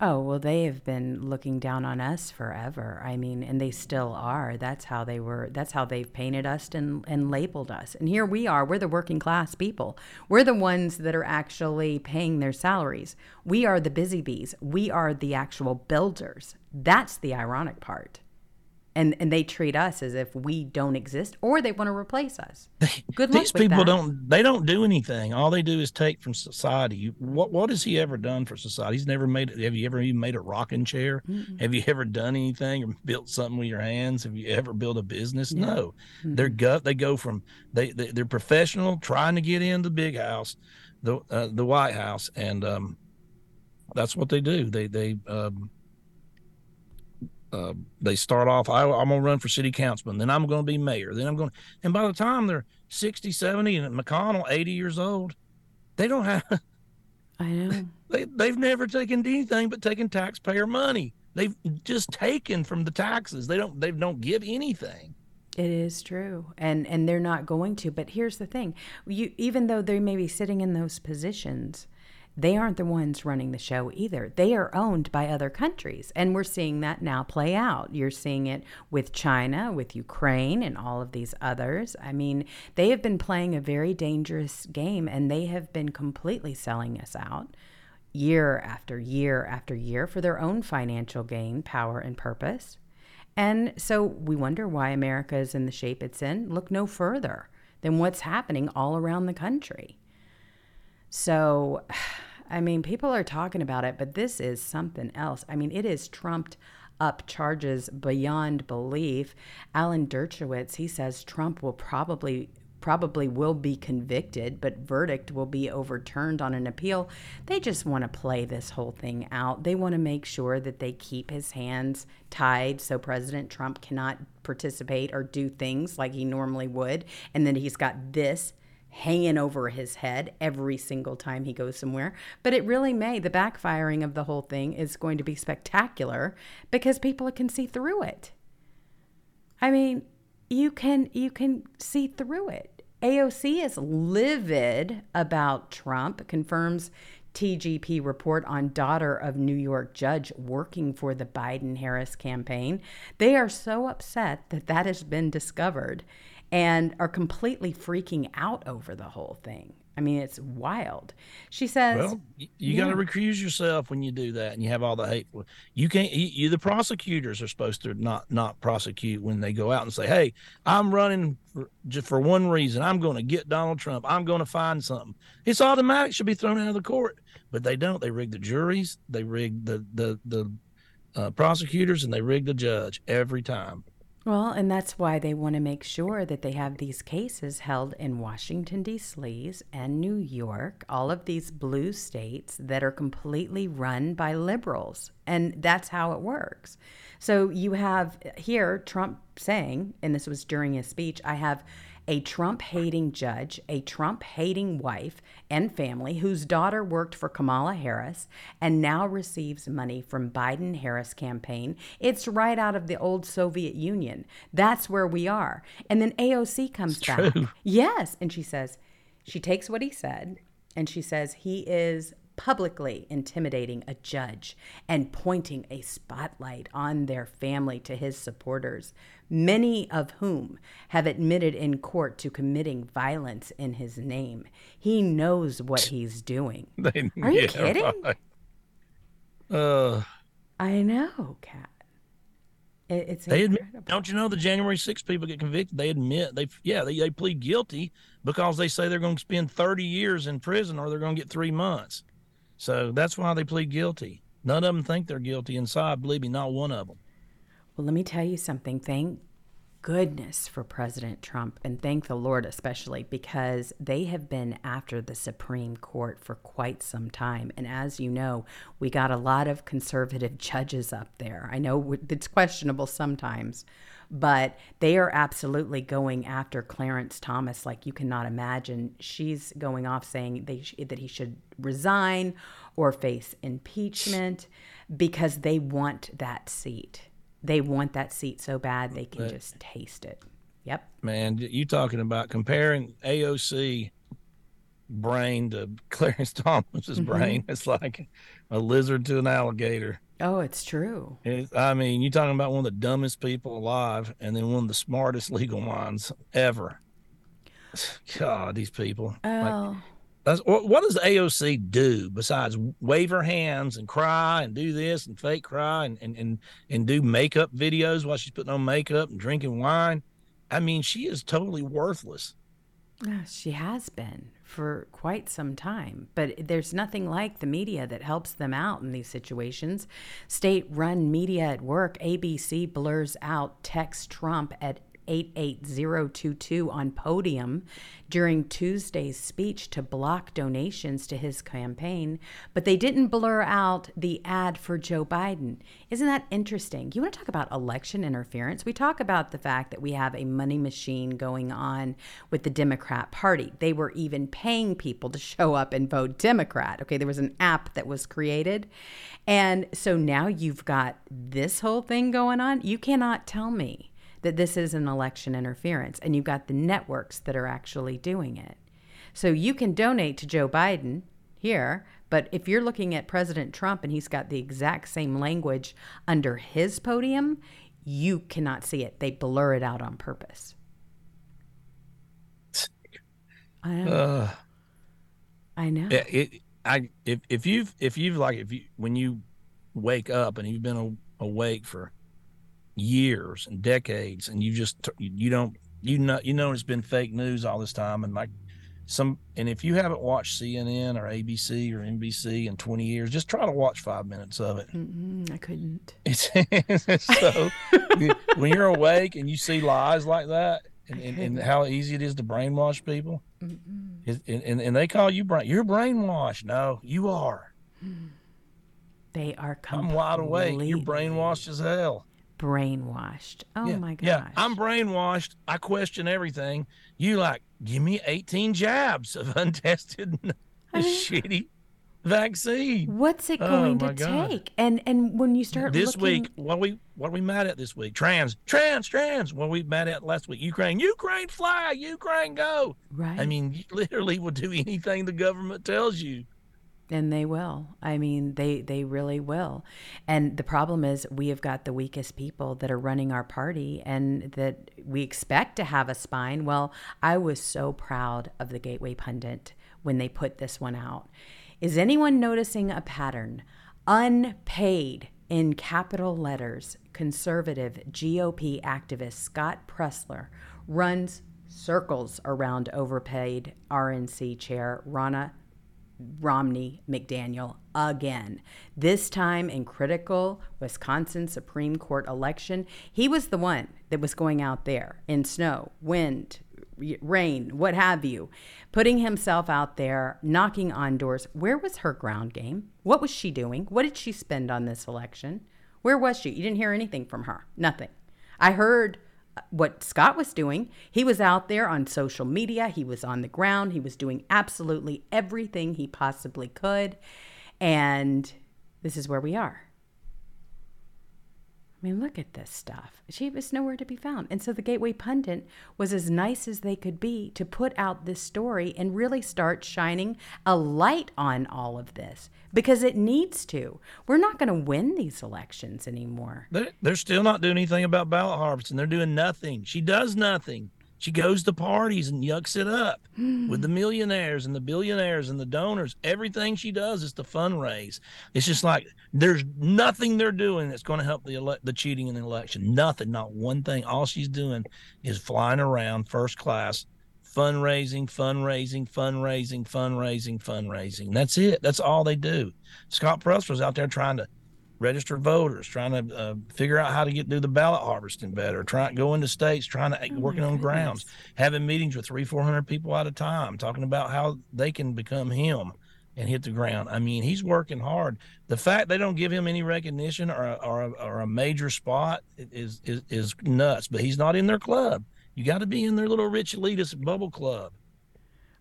oh, well, they have been looking down on us forever. I mean, and they still are. That's how they were, that's how they've painted us and, and labeled us. And here we are. We're the working class people. We're the ones that are actually paying their salaries. We are the busy bees. We are the actual builders. That's the ironic part. And, and they treat us as if we don't exist or they want to replace us. Good luck These with people that. don't they don't do anything. All they do is take from society. What what has he ever done for society? He's never made have you ever even made a rocking chair? Have you ever done anything or built something with your hands? Have you ever built a business? No. They're gut they go from they, they they're professional trying to get in the big house, the uh, the White House and um that's what they do. They they um uh, they start off I, i'm going to run for city councilman then i'm going to be mayor then i'm going and by the time they're 60 70 and mcconnell 80 years old They don't have. I know. They they've never taken anything but taken taxpayer money. They've just taken from the taxes. They don't they don't give anything. It is true, and and they're not going to. But here's the thing: you even though they may be sitting in those positions, they aren't the ones running the show either. They are owned by other countries, and we're seeing that now play out. You're seeing it with China, with Ukraine, and all of these others. I mean, they have been playing a very dangerous game, and they have been completely selling us out year after year after year for their own financial gain, power, and purpose. And so we wonder why America is in the shape it's in. Look no further than what's happening all around the country. So, I mean, people are talking about it, but this is something else. I mean, it is trumped up charges beyond belief. Alan Dershowitz, he says Trump will probably probably will be convicted, but verdict will be overturned on an appeal. They just want to play this whole thing out. They want to make sure that they keep his hands tied so President Trump cannot participate or do things like he normally would. And then he's got this hanging over his head every single time he goes somewhere. But it really may, the backfiring of the whole thing is going to be spectacular because people can see through it. I mean, you can you can see through it. AOC is livid about Trump, confirms TGP report on daughter of New York judge working for the Biden Harris campaign. They are so upset that that has been discovered and are completely freaking out over the whole thing. I mean, it's wild. She says, "Well, you, you got to recuse yourself when you do that, and you have all the hate. You can't. You, you, the prosecutors are supposed to not not prosecute when they go out and say, "Hey, I'm running for, just for one reason. I'm going to get Donald Trump. I'm going to find something." It's automatic. Should be thrown out of the court, but they don't. They rig the juries. They rig the the the uh, prosecutors, and they rig the judge every time. Well, and that's why they want to make sure that they have these cases held in Washington, D.C. and New York, all of these blue states that are completely run by liberals. And that's how it works. So you have here Trump saying, and this was during his speech, I have a Trump hating judge, a Trump hating wife and family whose daughter worked for Kamala Harris and now receives money from Biden Harris campaign. It's right out of the old Soviet Union. That's where we are. And then AOC comes It's back. true. Yes, and she says she takes what he said and she says he is publicly intimidating a judge and pointing a spotlight on their family to his supporters, many of whom have admitted in court to committing violence in his name. He knows what he's doing. They, Are you yeah, kidding? right. Uh, I know, Kat. It, it's they admit. incredible. Don't you know the January 6 people get convicted? They admit they yeah they, they plead guilty because they say they're going to spend 30 years in prison or they're going to get three months. So that's why they plead guilty. None of them think they're guilty inside. Believe me, not one of them. Well, let me tell you something. Thank goodness for President Trump, and thank the Lord especially, because they have been after the Supreme Court for quite some time. And as you know, we got a lot of conservative judges up there. I know it's questionable sometimes, but they are absolutely going after Clarence Thomas like you cannot imagine. She's going off saying they, that he should resign or face impeachment because they want that seat. They want that seat so bad they can just taste it. Yep. Man, you talking about comparing AOC brain to Clarence Thomas's mm-hmm. brain? It's like a lizard to an alligator. Oh, it's true. It, I mean, you're talking about one of the dumbest people alive, and then one of the smartest legal minds ever. God, these people. Like, Oh, that's, what, does the AOC do besides wave her hands and cry and do this and fake cry and, and, and, and do makeup videos while she's putting on makeup and drinking wine? I mean, she is totally worthless. yeah, she has been for quite some time. But there's nothing like the media that helps them out in these situations. State run media at work, ABC blurs out text Trump at 88022 on podium during Tuesday's speech to block donations to his campaign, but they didn't blur out the ad for Joe Biden. Isn't that interesting? You want to talk about election interference? We talk about the fact that we have a money machine going on with the Democrat Party. They were even paying people to show up and vote Democrat. Okay, there was an app that was created. And so now you've got this whole thing going on. You cannot tell me that this is an election interference. And you've got the networks that are actually doing it. So you can donate to Joe Biden here, but if you're looking at President Trump and he's got the exact same language under his podium, you cannot see it. They blur it out on purpose. I know. Uh, I know. Yeah, it. I if if you've if you've like if you when you wake up and you've been awake for years and decades and you just you don't you know you know it's been fake news all this time and like some and if you haven't watched CNN or ABC or NBC in 20 years just try to watch 5 minutes of it. Mm-mm, I couldn't. it's, so when you're awake and you see lies like that and, and, and how easy it is to brainwash people and, and, and they call you brain you're brainwashed. No you are. They are I'm wide awake. You're completely brainwashed as hell Brainwashed. Oh yeah, my gosh. Yeah, I'm brainwashed. I question everything. You like give me 18 jabs of untested shitty vaccine. What's it Oh, going to God. take? And and when you start This looking, week, what we what are we mad at this week? Trans, trans, trans. What we mad at last week? Ukraine, Ukraine fly, Ukraine go. right? I mean, you literally will do anything the government tells you. And they will. I mean, they they really will. And the problem is, we have got the weakest people that are running our party, and that we expect to have a spine. Well, I was so proud of the Gateway Pundit when they put this one out. Is anyone noticing a pattern? Unpaid in capital letters, conservative GOP activist Scott Presler runs circles around overpaid RNC chair Ronna Romney McDaniel again. This time in critical Wisconsin Supreme Court election, he was the one that was going out there in snow, wind, rain, what have you, putting himself out there, knocking on doors. Where was her ground game? What was she doing? What did she spend on this election? Where was she? You didn't hear anything from her. Nothing. I heard what Scott was doing. He was out there on social media, he was on the ground, he was doing absolutely everything he possibly could. And this is where we are. Mean, look at this stuff. She was nowhere to be found. And so the Gateway Pundit was as nice as they could be to put out this story and really start shining a light on all of this because it needs to. We're not going to win these elections anymore. They're, they're still not doing anything about ballot harvesting. They're doing nothing. She does nothing. She goes to parties and yucks it up hmm. with the millionaires and the billionaires and the donors. Everything she does is to fundraise. It's just like there's nothing they're doing that's going to help the ele- the cheating in the election. Nothing, not one thing. All she's doing is flying around first class, fundraising, fundraising, fundraising, fundraising, fundraising. That's it. That's all they do. Scott Presler's out there trying to register voters, trying to uh, figure out how to get do the ballot harvesting better, trying go into states, trying to working on grounds, having meetings with three, four hundred people at a time, talking about how they can become him and hit the ground. I mean, he's working hard. The fact they don't give him any recognition or a, or a, or a major spot is, is is nuts. But he's not in their club. You got to be in their little rich elitist bubble club.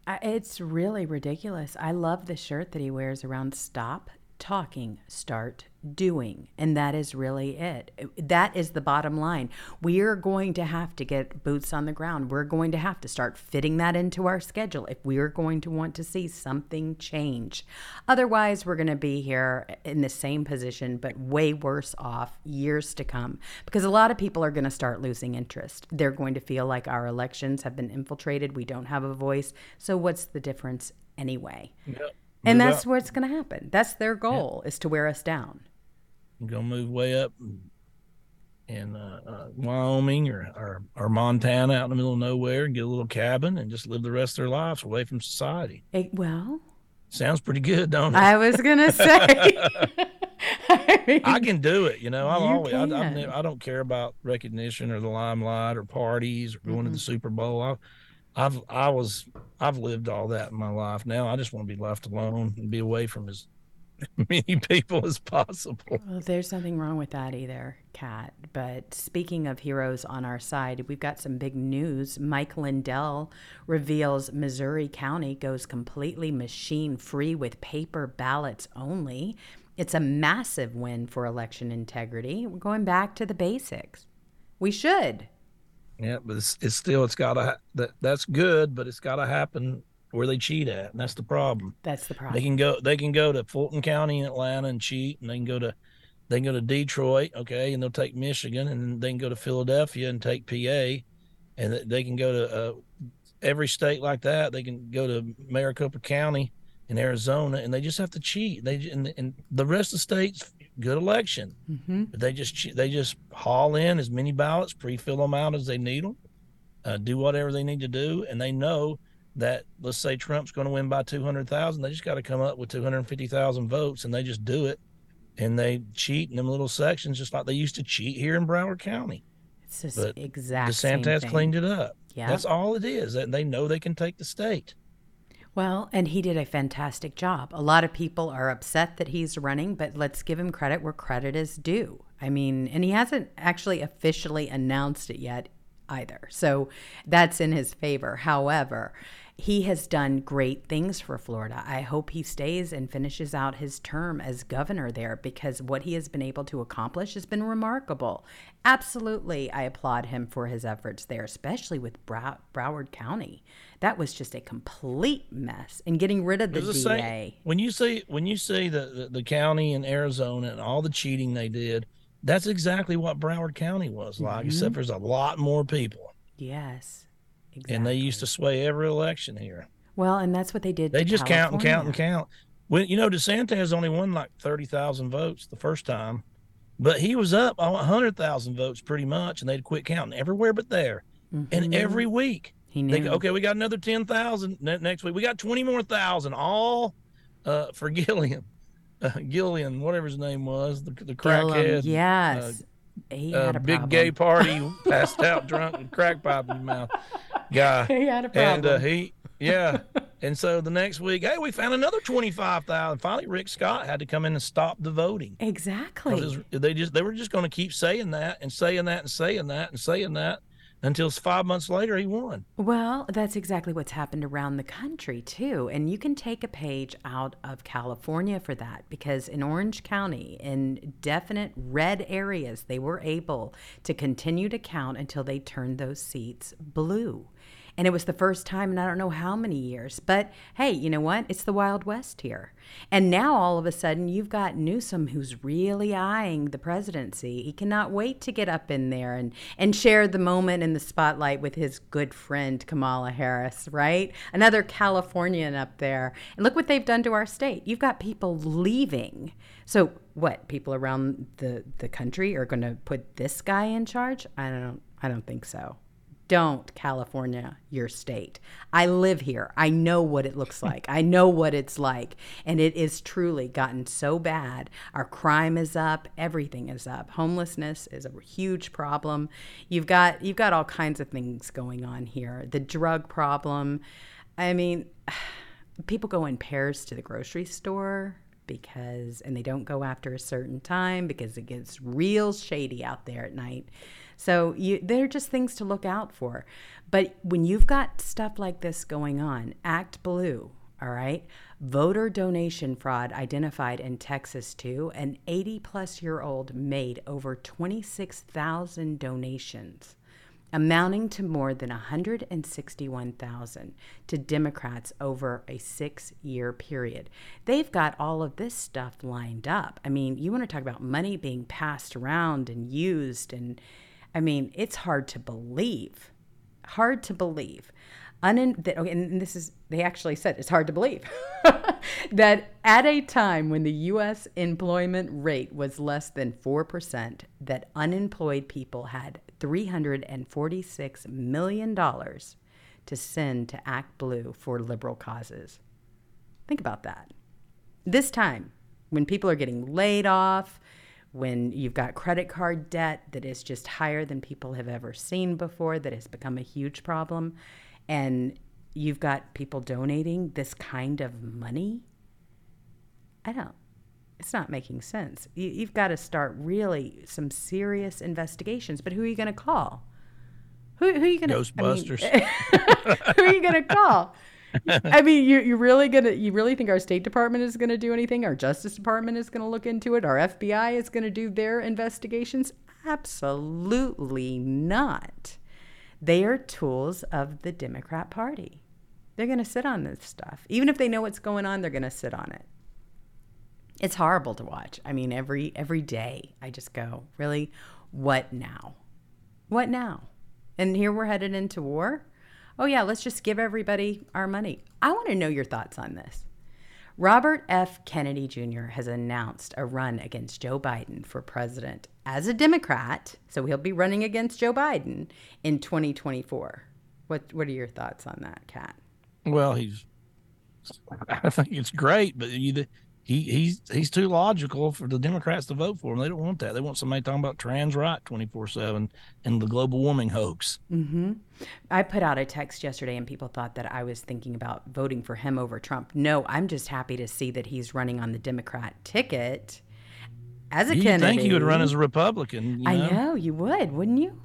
I, it's really ridiculous. I love the shirt that he wears around Stop Talking, Start Doing. And that is really it. That is the bottom line. We are going to have to get boots on the ground. We're going to have to start fitting that into our schedule if we are going to want to see something change. Otherwise, we're going to be here in the same position, but way worse off years to come because a lot of people are going to start losing interest. They're going to feel like our elections have been infiltrated. We don't have a voice. So, what's the difference anyway? And that's what's going to happen. That's their goal is to wear us down. Go move way up in uh, uh, Wyoming or, or or Montana out in the middle of nowhere and get a little cabin and just live the rest of their lives away from society. Eh, well, Sounds pretty good, don't it? I was going to say I, mean, I can do it. You know, I'm You always, I, never, I don't care about recognition or the limelight or parties or going to the Super Bowl. I, I've, I was, I've lived all that in my life. Now I just want to be left alone and be away from as many people as possible. Well, there's nothing wrong with that either, Kat. But speaking of heroes on our side, we've got some big news. Mike Lindell reveals Missouri County goes completely machine free with paper ballots only. It's a massive win for election integrity. We're going back to the basics. We should. Yeah, but it's, it's still, it's got to, that, that's good, but it's got to happen where they cheat at. And that's the problem. That's the problem. They can go. They can go to Fulton County in Atlanta and cheat, and they can go to they can go to Detroit, okay, and they'll take Michigan, and they can go to Philadelphia and take PA, and they can go to uh, every state like that. They can go to Maricopa County in Arizona, and they just have to cheat. They and, and the rest of the states good election, hmm but they just they just haul in as many ballots, pre-fill them out as they need them, uh, do whatever they need to do, and they know that let's say Trump's going to win by 200,000, they just got to come up with 250,000 votes and they just do it. And they cheat in them little sections just like they used to cheat here in Broward County. It's just But exact same DeSantis cleaned it up. Yeah. That's all it is. And they know they can take the state. Well, and he did a fantastic job. A lot of people are upset that he's running, but let's give him credit where credit is due. I mean, and he hasn't actually officially announced it yet either. So that's in his favor. However, he has done great things for Florida. I hope he stays and finishes out his term as governor there because what he has been able to accomplish has been remarkable. Absolutely, I applaud him for his efforts there, especially with Brow- Broward County. That was just a complete mess. And getting rid of the DA. same- when you see when you see the, the the county in Arizona and all the cheating they did, that's exactly what Broward County was like. Mm-hmm. Except there's a lot more people, Yes. Exactly. and they used to sway every election here. Well, and that's what they did. They just count and count and count. When you know DeSantis only won like thirty thousand votes the first time, but he was up on hundred thousand votes pretty much, and they'd quit counting everywhere but there. And Mhm. every week he they knew. go, okay, we got another ten thousand next week. We got twenty more thousand, all uh, for Gillian, uh, Gillian, whatever his name was, the, the Gillum, crackhead, Yes. he uh, had a big problem. gay party, passed out drunk with crack pipe in his mouth guy. he had a problem. And uh, he, yeah. and so the next week, hey, we found another 25,000. Finally, Rick Scott had to come in and stop the voting. exactly. was- they just, they were just going to keep saying that and saying that and saying that and saying that until five months later he won. Well, that's exactly what's happened around the country, too. And you can take a page out of California for that because in Orange County, in definite red areas, they were able to continue to count until they turned those seats blue. And it was the first time in I don't know how many years. But hey, you know what? It's the Wild West here. And now all of a sudden, you've got Newsom who's really eyeing the presidency. He cannot wait to get up in there and, and share the moment in the spotlight with his good friend Kamala Harris, right? Another Californian up there. And look what they've done to our state. You've got people leaving. So what? People around the, the country are going to put this guy in charge? I don't I don't think so don't California your state. I live here. I know what it looks like. I know what it's like. And it is truly gotten so bad. Our crime is up, everything is up. Homelessness is a huge problem. You've got you've got all kinds of things going on here. The drug problem. I mean, people go in pairs to the grocery store because and they don't go after a certain time because it gets real shady out there at night. So you, they're just things to look out for. But when you've got stuff like this going on, act blue, all right? Voter donation fraud identified in Texas too. An 80 plus year old made over 26,000 donations, amounting to more than 161,000 to Democrats over a six year period. They've got all of this stuff lined up. I mean, you want to talk about money being passed around and used and I mean, it's hard to believe. Hard to believe. Unin- that, okay, and this is, they actually said it's hard to believe that at a time when the U.S. employment rate was less than 4%, that unemployed people had $346 million to send to Act Blue for liberal causes. Think about that. This time, When people are getting laid off, when you've got credit card debt that is just higher than people have ever seen before, that has become a huge problem, and you've got people donating this kind of money, I don't. It's not making sense. You, you've got to start really some serious investigations. But who are you going to call? Who, who are you going to Ghostbusters. who are you going to call? I mean, you you really gonna you really think our State Department is to do anything? Our Justice Department is to look into it? Our FBI is to do their investigations? Absolutely not. They are tools of the Democrat Party. They're to sit on this stuff. Even if they know what's going on, they're to sit on it. It's horrible to watch. I mean, every every day I just go, really, what now? What now? And here we're headed into war. Oh yeah, let's just give everybody our money. I want to know your thoughts on this. Robert F. Kennedy Jr. has announced a run against Joe Biden for president as a Democrat, so he'll be running against Joe Biden in 2024. What what are your thoughts on that, Kat? Well, he's. I think it's great, but you, he he's he's too logical for the Democrats to vote for him. They don't want that. They want somebody talking about trans right twenty four seven and the global warming hoax. Mm-hmm. I put out a text yesterday, and people thought that I was thinking about voting for him over Trump. No, I'm just happy to see that he's running on the Democrat ticket as a you Kennedy. think he would run as a Republican? You I know? know you would, wouldn't you?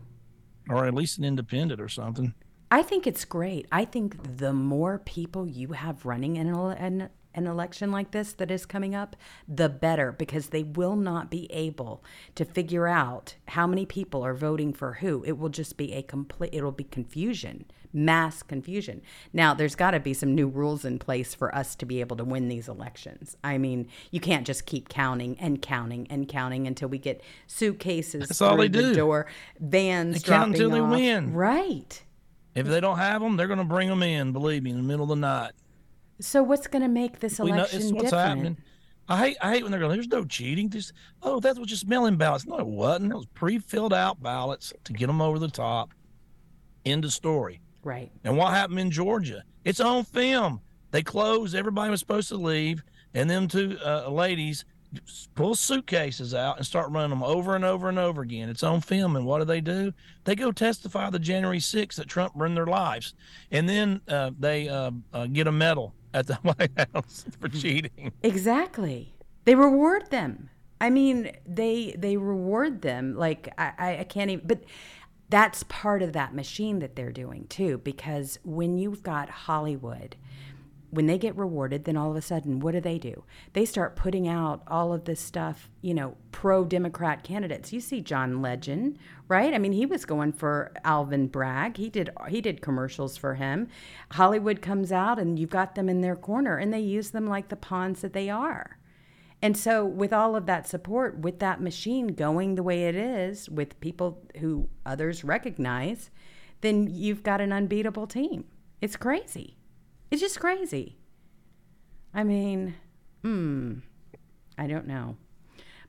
or at least an independent or something. I think it's great. I think the more people you have running in an, an, election like this that is coming up, the better, because they will not be able to figure out how many people are voting for who. It will just be a complete, it'll be confusion, mass confusion. Now, there's got to be some new rules in place for us to be able to win these elections. I mean, you can't just keep counting and counting and counting until we get suitcases That's all they the do. door, vans They count dropping until they win. Right. If they don't have them, they're going to bring them in. Believe me, in the middle of the night. So what's going to make this know election what's different? happening. I hate I hate when they're going. There's no cheating. Just oh, that was just mail-in ballots. No, it wasn't. It was pre-filled out ballots to get them over the top. End of story. Right. And what happened in Georgia? It's on film. They closed. Everybody was supposed to leave, and them two uh, ladies pull suitcases out and start running them over and over and over again. It's on film. And what do they do? They go testify the January 6th that Trump ruined their lives, and then uh, they uh, uh, get a medal at the White House for cheating. Exactly. They reward them. I mean, they they reward them like I, I, can't even. But that's part of that machine that they're doing too. Because when you've got Hollywood, when they get rewarded, then all of a sudden, what do they do? They start putting out all of this stuff, you know, pro Democrat candidates. You see John Legend, right? I mean, he was going for Alvin Bragg. He did he did commercials for him. Hollywood comes out and you've got them in their corner and they use them like the pawns that they are. And so, with all of that support, with that machine going the way it is, with people who others recognize, then you've got an unbeatable team. It's crazy. It's just crazy. I mean, hmm, I don't know.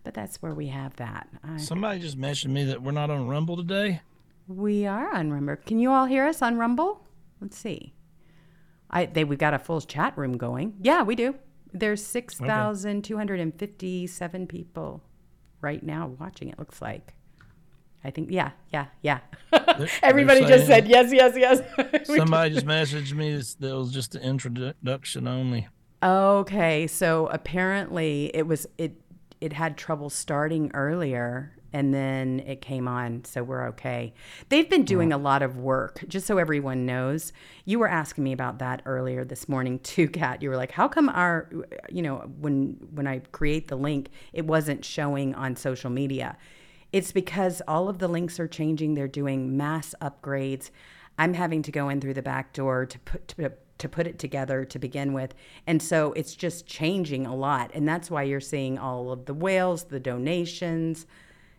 But that's where we have that. I, Somebody just mentioned me that we're not on Rumble today. we are on Rumble. Can you all hear us on Rumble? Let's see. I they we got a full chat room going. Yeah, we do. There's six thousand two hundred and fifty-seven people right now watching. It looks like. I think yeah, yeah, yeah. Everybody just saying- said yes, yes, yes. Somebody just messaged me that that was just the introduction only. Okay, so apparently it was it it had trouble starting earlier and then it came on, so we're okay. They've been doing a lot of work, just so everyone knows. You were asking me about that earlier this morning too, Kat. You were like, "How come our you know, when when I create the link, it wasn't showing on social media?" It's because all of the links are changing. They're doing mass upgrades. I'm having to go in through the back door to put to, to put it together to begin with. And so it's just changing a lot. And that's why you're seeing all of the whales, the donations,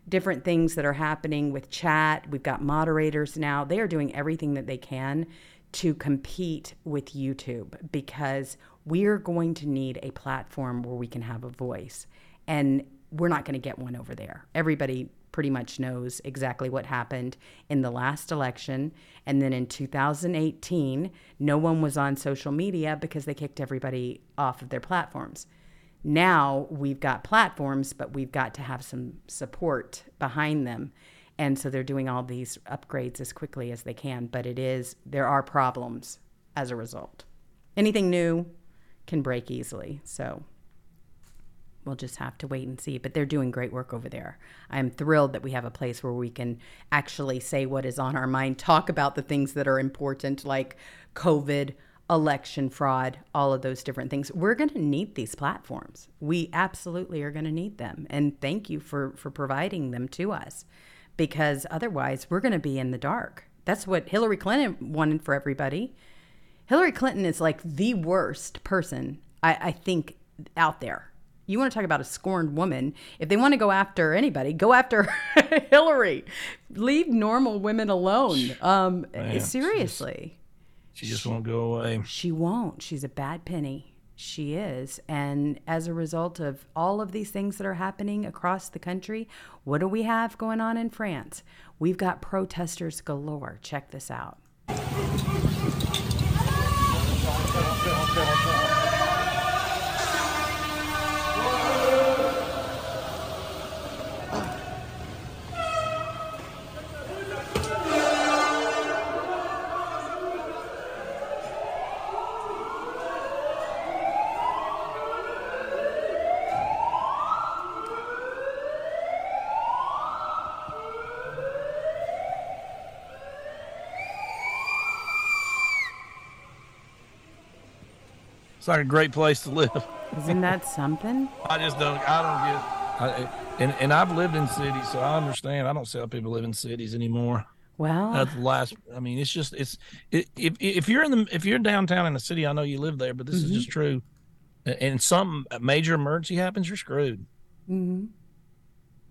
different things that are happening with chat. We've got moderators now. They are doing everything that they can to compete with YouTube because we're going to need a platform where we can have a voice. And we're not going to get one over there. Everybody pretty much knows exactly what happened in the last election. And then in 2018, no one was on social media because they kicked everybody off of their platforms. Now we've got platforms, but we've got to have some support behind them. And so they're doing all these upgrades as quickly as they can. But it is, there are problems as a result. Anything new can break easily. So we'll just have to wait and see. But they're doing great work over there. I'm thrilled that we have a place where we can actually say what is on our mind, talk about the things that are important, like COVID, election fraud, all of those different things. We're going to need these platforms. We absolutely are going to need them. And thank you for, for providing them to us because otherwise we're going to be in the dark. That's what Hillary Clinton wanted for everybody. Hillary Clinton is like the worst person, I, I think, out there. You want to talk about a scorned woman. If they want to go after anybody, go after Hillary. Leave normal women alone. Um, Man, seriously. She just won't go away. She won't. She's a bad penny. She is. And as a result of all of these things that are happening across the country, what do we have going on in France? We've got protesters galore. Check this out. It's like a great place to live. Isn't that something? I just don't. I don't get. I, and and I've lived in cities, so I understand. I don't see how people live in cities anymore. Well, That's the last. I mean, it's just it's it, if if you're in the if you're downtown in the city, I know you live there, but this is just true. And some major emergency happens, you're screwed. Mm-hmm.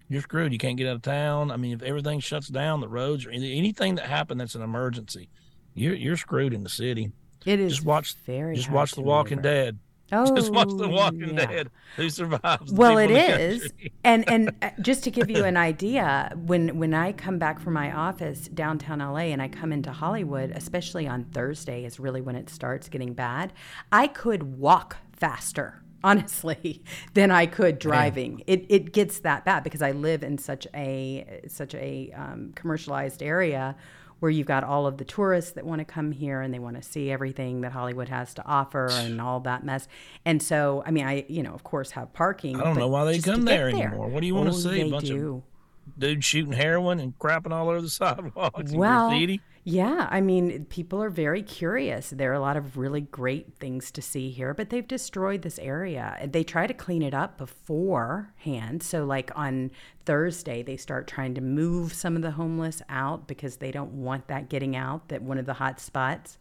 You're screwed. You can't get out of town. I mean, if everything shuts down, the roads or anything that happened that's an emergency, you're you're screwed in the city. It is Just watch very just watch The Walking. Dead. Oh, just watch The Walking yeah. Dead. Who survives? Well, it people in the is, and and uh, just to give you an idea, when when I come back from my office downtown LA and I come into Hollywood, especially on Thursday, is really when it starts getting bad. I could walk faster, honestly, than I could driving. It it gets that bad because I live in such a such a um, commercialized area where you've got all of the tourists that want to come here and they want to see everything that Hollywood has to offer and all that mess. And so, I mean, I, you know, of course, have parking. I don't know why they come get there anymore. What do you wanna Oh, see? A They bunch of do. Dudes shooting heroin and crapping all over the sidewalks. Well, graffiti. yeah, I mean, people are very curious. There are a lot of really great things to see here, but they've destroyed this area. They try to clean it up beforehand. So, like on Thursday, they start trying to move some of the homeless out because they don't want that getting out. That one of the hot spots,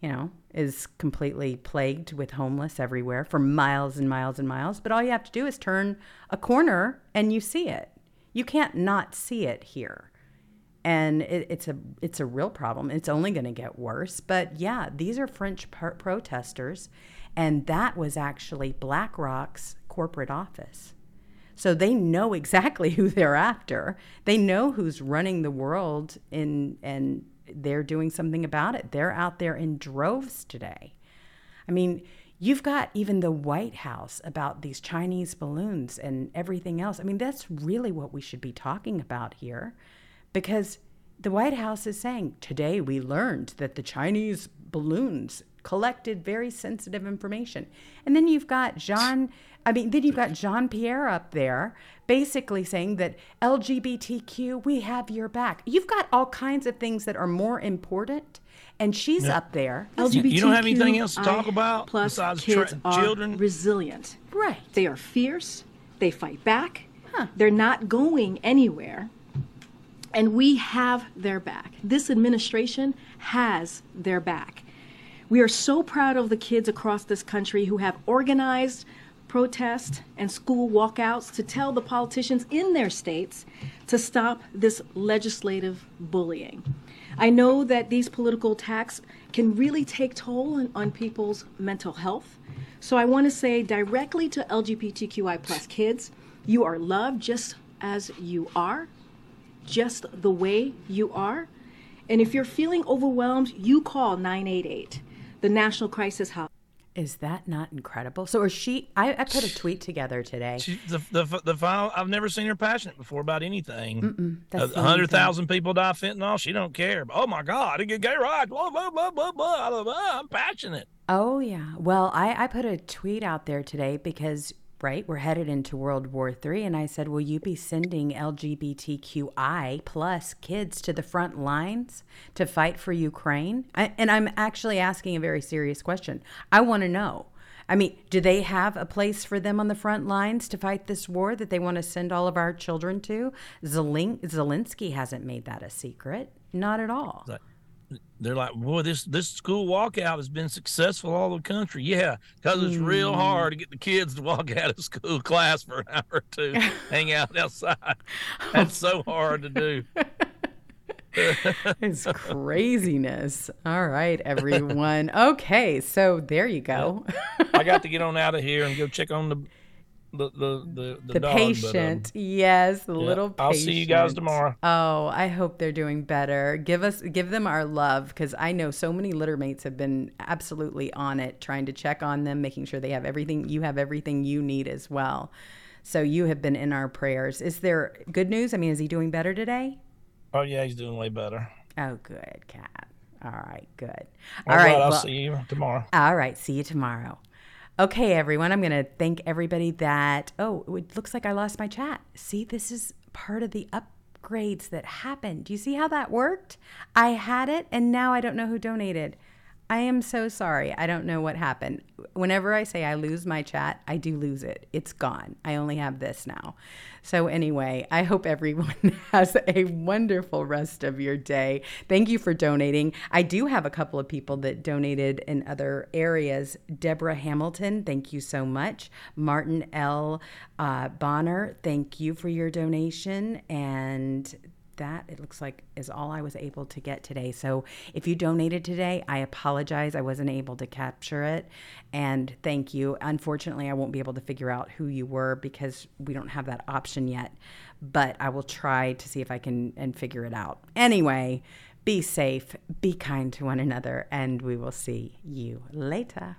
you know, is completely plagued with homeless everywhere for miles and miles and miles. But all you have to do is turn a corner and you see it. You can't not see it here and it, it's a it's a real problem. It's only going to get worse. But yeah, these are French par- protesters, and that was actually BlackRock's corporate office. So they know exactly who they're after. They know who's running the world, in and they're doing something about it. They're out there in droves today. I mean, you've got even the White House about these Chinese balloons and everything else. I mean, that's really what we should be talking about here because the White House is saying today we learned that the Chinese balloons collected very sensitive information. And then you've got Jean I mean then you've got Jean Pierre up there basically saying that LGBTQ we have your back. You've got all kinds of things that are more important and she's up there. You- you don't have anything else to talk LGBTQI about plus besides kids tra- are children? resilient. Right. They are fierce. They fight back. Huh. They're not going anywhere. And we have their back. This administration has their back. We are so proud of the kids across this country who have organized protest and school walkouts to tell the politicians in their states to stop this legislative bullying. I know that these political attacks can really take toll on, on people's mental health. So I want to say directly to LGBTQI plus kids, you are loved just as you are, just the way you are. And if you're feeling overwhelmed, you call 988, the National Crisis Hotline. Is that not incredible? So, is she? I, I put a tweet together today. She, the, the the final. I've never seen her passionate before about anything. that's A the hundred thousand people die fentanyl. She don't care. Oh my God! I get gay rights. Blah blah blah blah blah. blah, blah. I'm passionate. Oh yeah. Well, I I put a tweet out there today because right we're headed into World War Three, and I said, will you be sending LGBTQI plus kids to the front lines to fight for Ukraine? I, and I'm actually asking a very serious question. I want to know. I mean, do they have a place for them on the front lines to fight this war that they want to send all of our children to? Zelensky hasn't made that a secret. Not at all. Like, they're like, boy, this this school walkout has been successful all over the country. Yeah, because it's real Hmm. hard to get the kids to walk out of school class for an hour or two, hang out outside. That's so hard to do. It's craziness. All right, everyone. Okay, so there you go. I got to get on out of here and go check on the the the the, the, the dog, but, um, patient. yes, the yeah, little patient. I'll see you guys tomorrow. Oh, I hope they're doing better. Give us give them our love because I know so many litter mates have been absolutely on it, trying to check on them, making sure they have everything you have everything you need as well. So you have been in our prayers. Is there good news? I mean, is he doing better today? Oh yeah, he's doing way better. Oh, good, cat. All right, good. All All right, right, I'll well- see you tomorrow. All right. See you tomorrow. Okay, everyone. I'm going to thank everybody that. Oh, it looks like I lost my chat. See, this is part of the upgrades that happened. Do you see how that worked? I had it and now I don't know who donated. I am so sorry. I don't know what happened. Whenever I say I lose my chat, I do lose it. It's gone. I only have this now. So, anyway, I hope everyone has a wonderful rest of your day. Thank you for donating. I do have a couple of people that donated in other areas. Deborah Hamilton, thank you so much. Martin L. Uh, Bonner, thank you for your donation. And that it looks like is all I was able to get today. So if you donated today, I apologize. I wasn't able to capture it. And thank you. Unfortunately, I won't be able to figure out who you were because we don't have that option yet. But I will try to see if I can and figure it out. Anyway, be safe, be kind to one another, and we will see you later.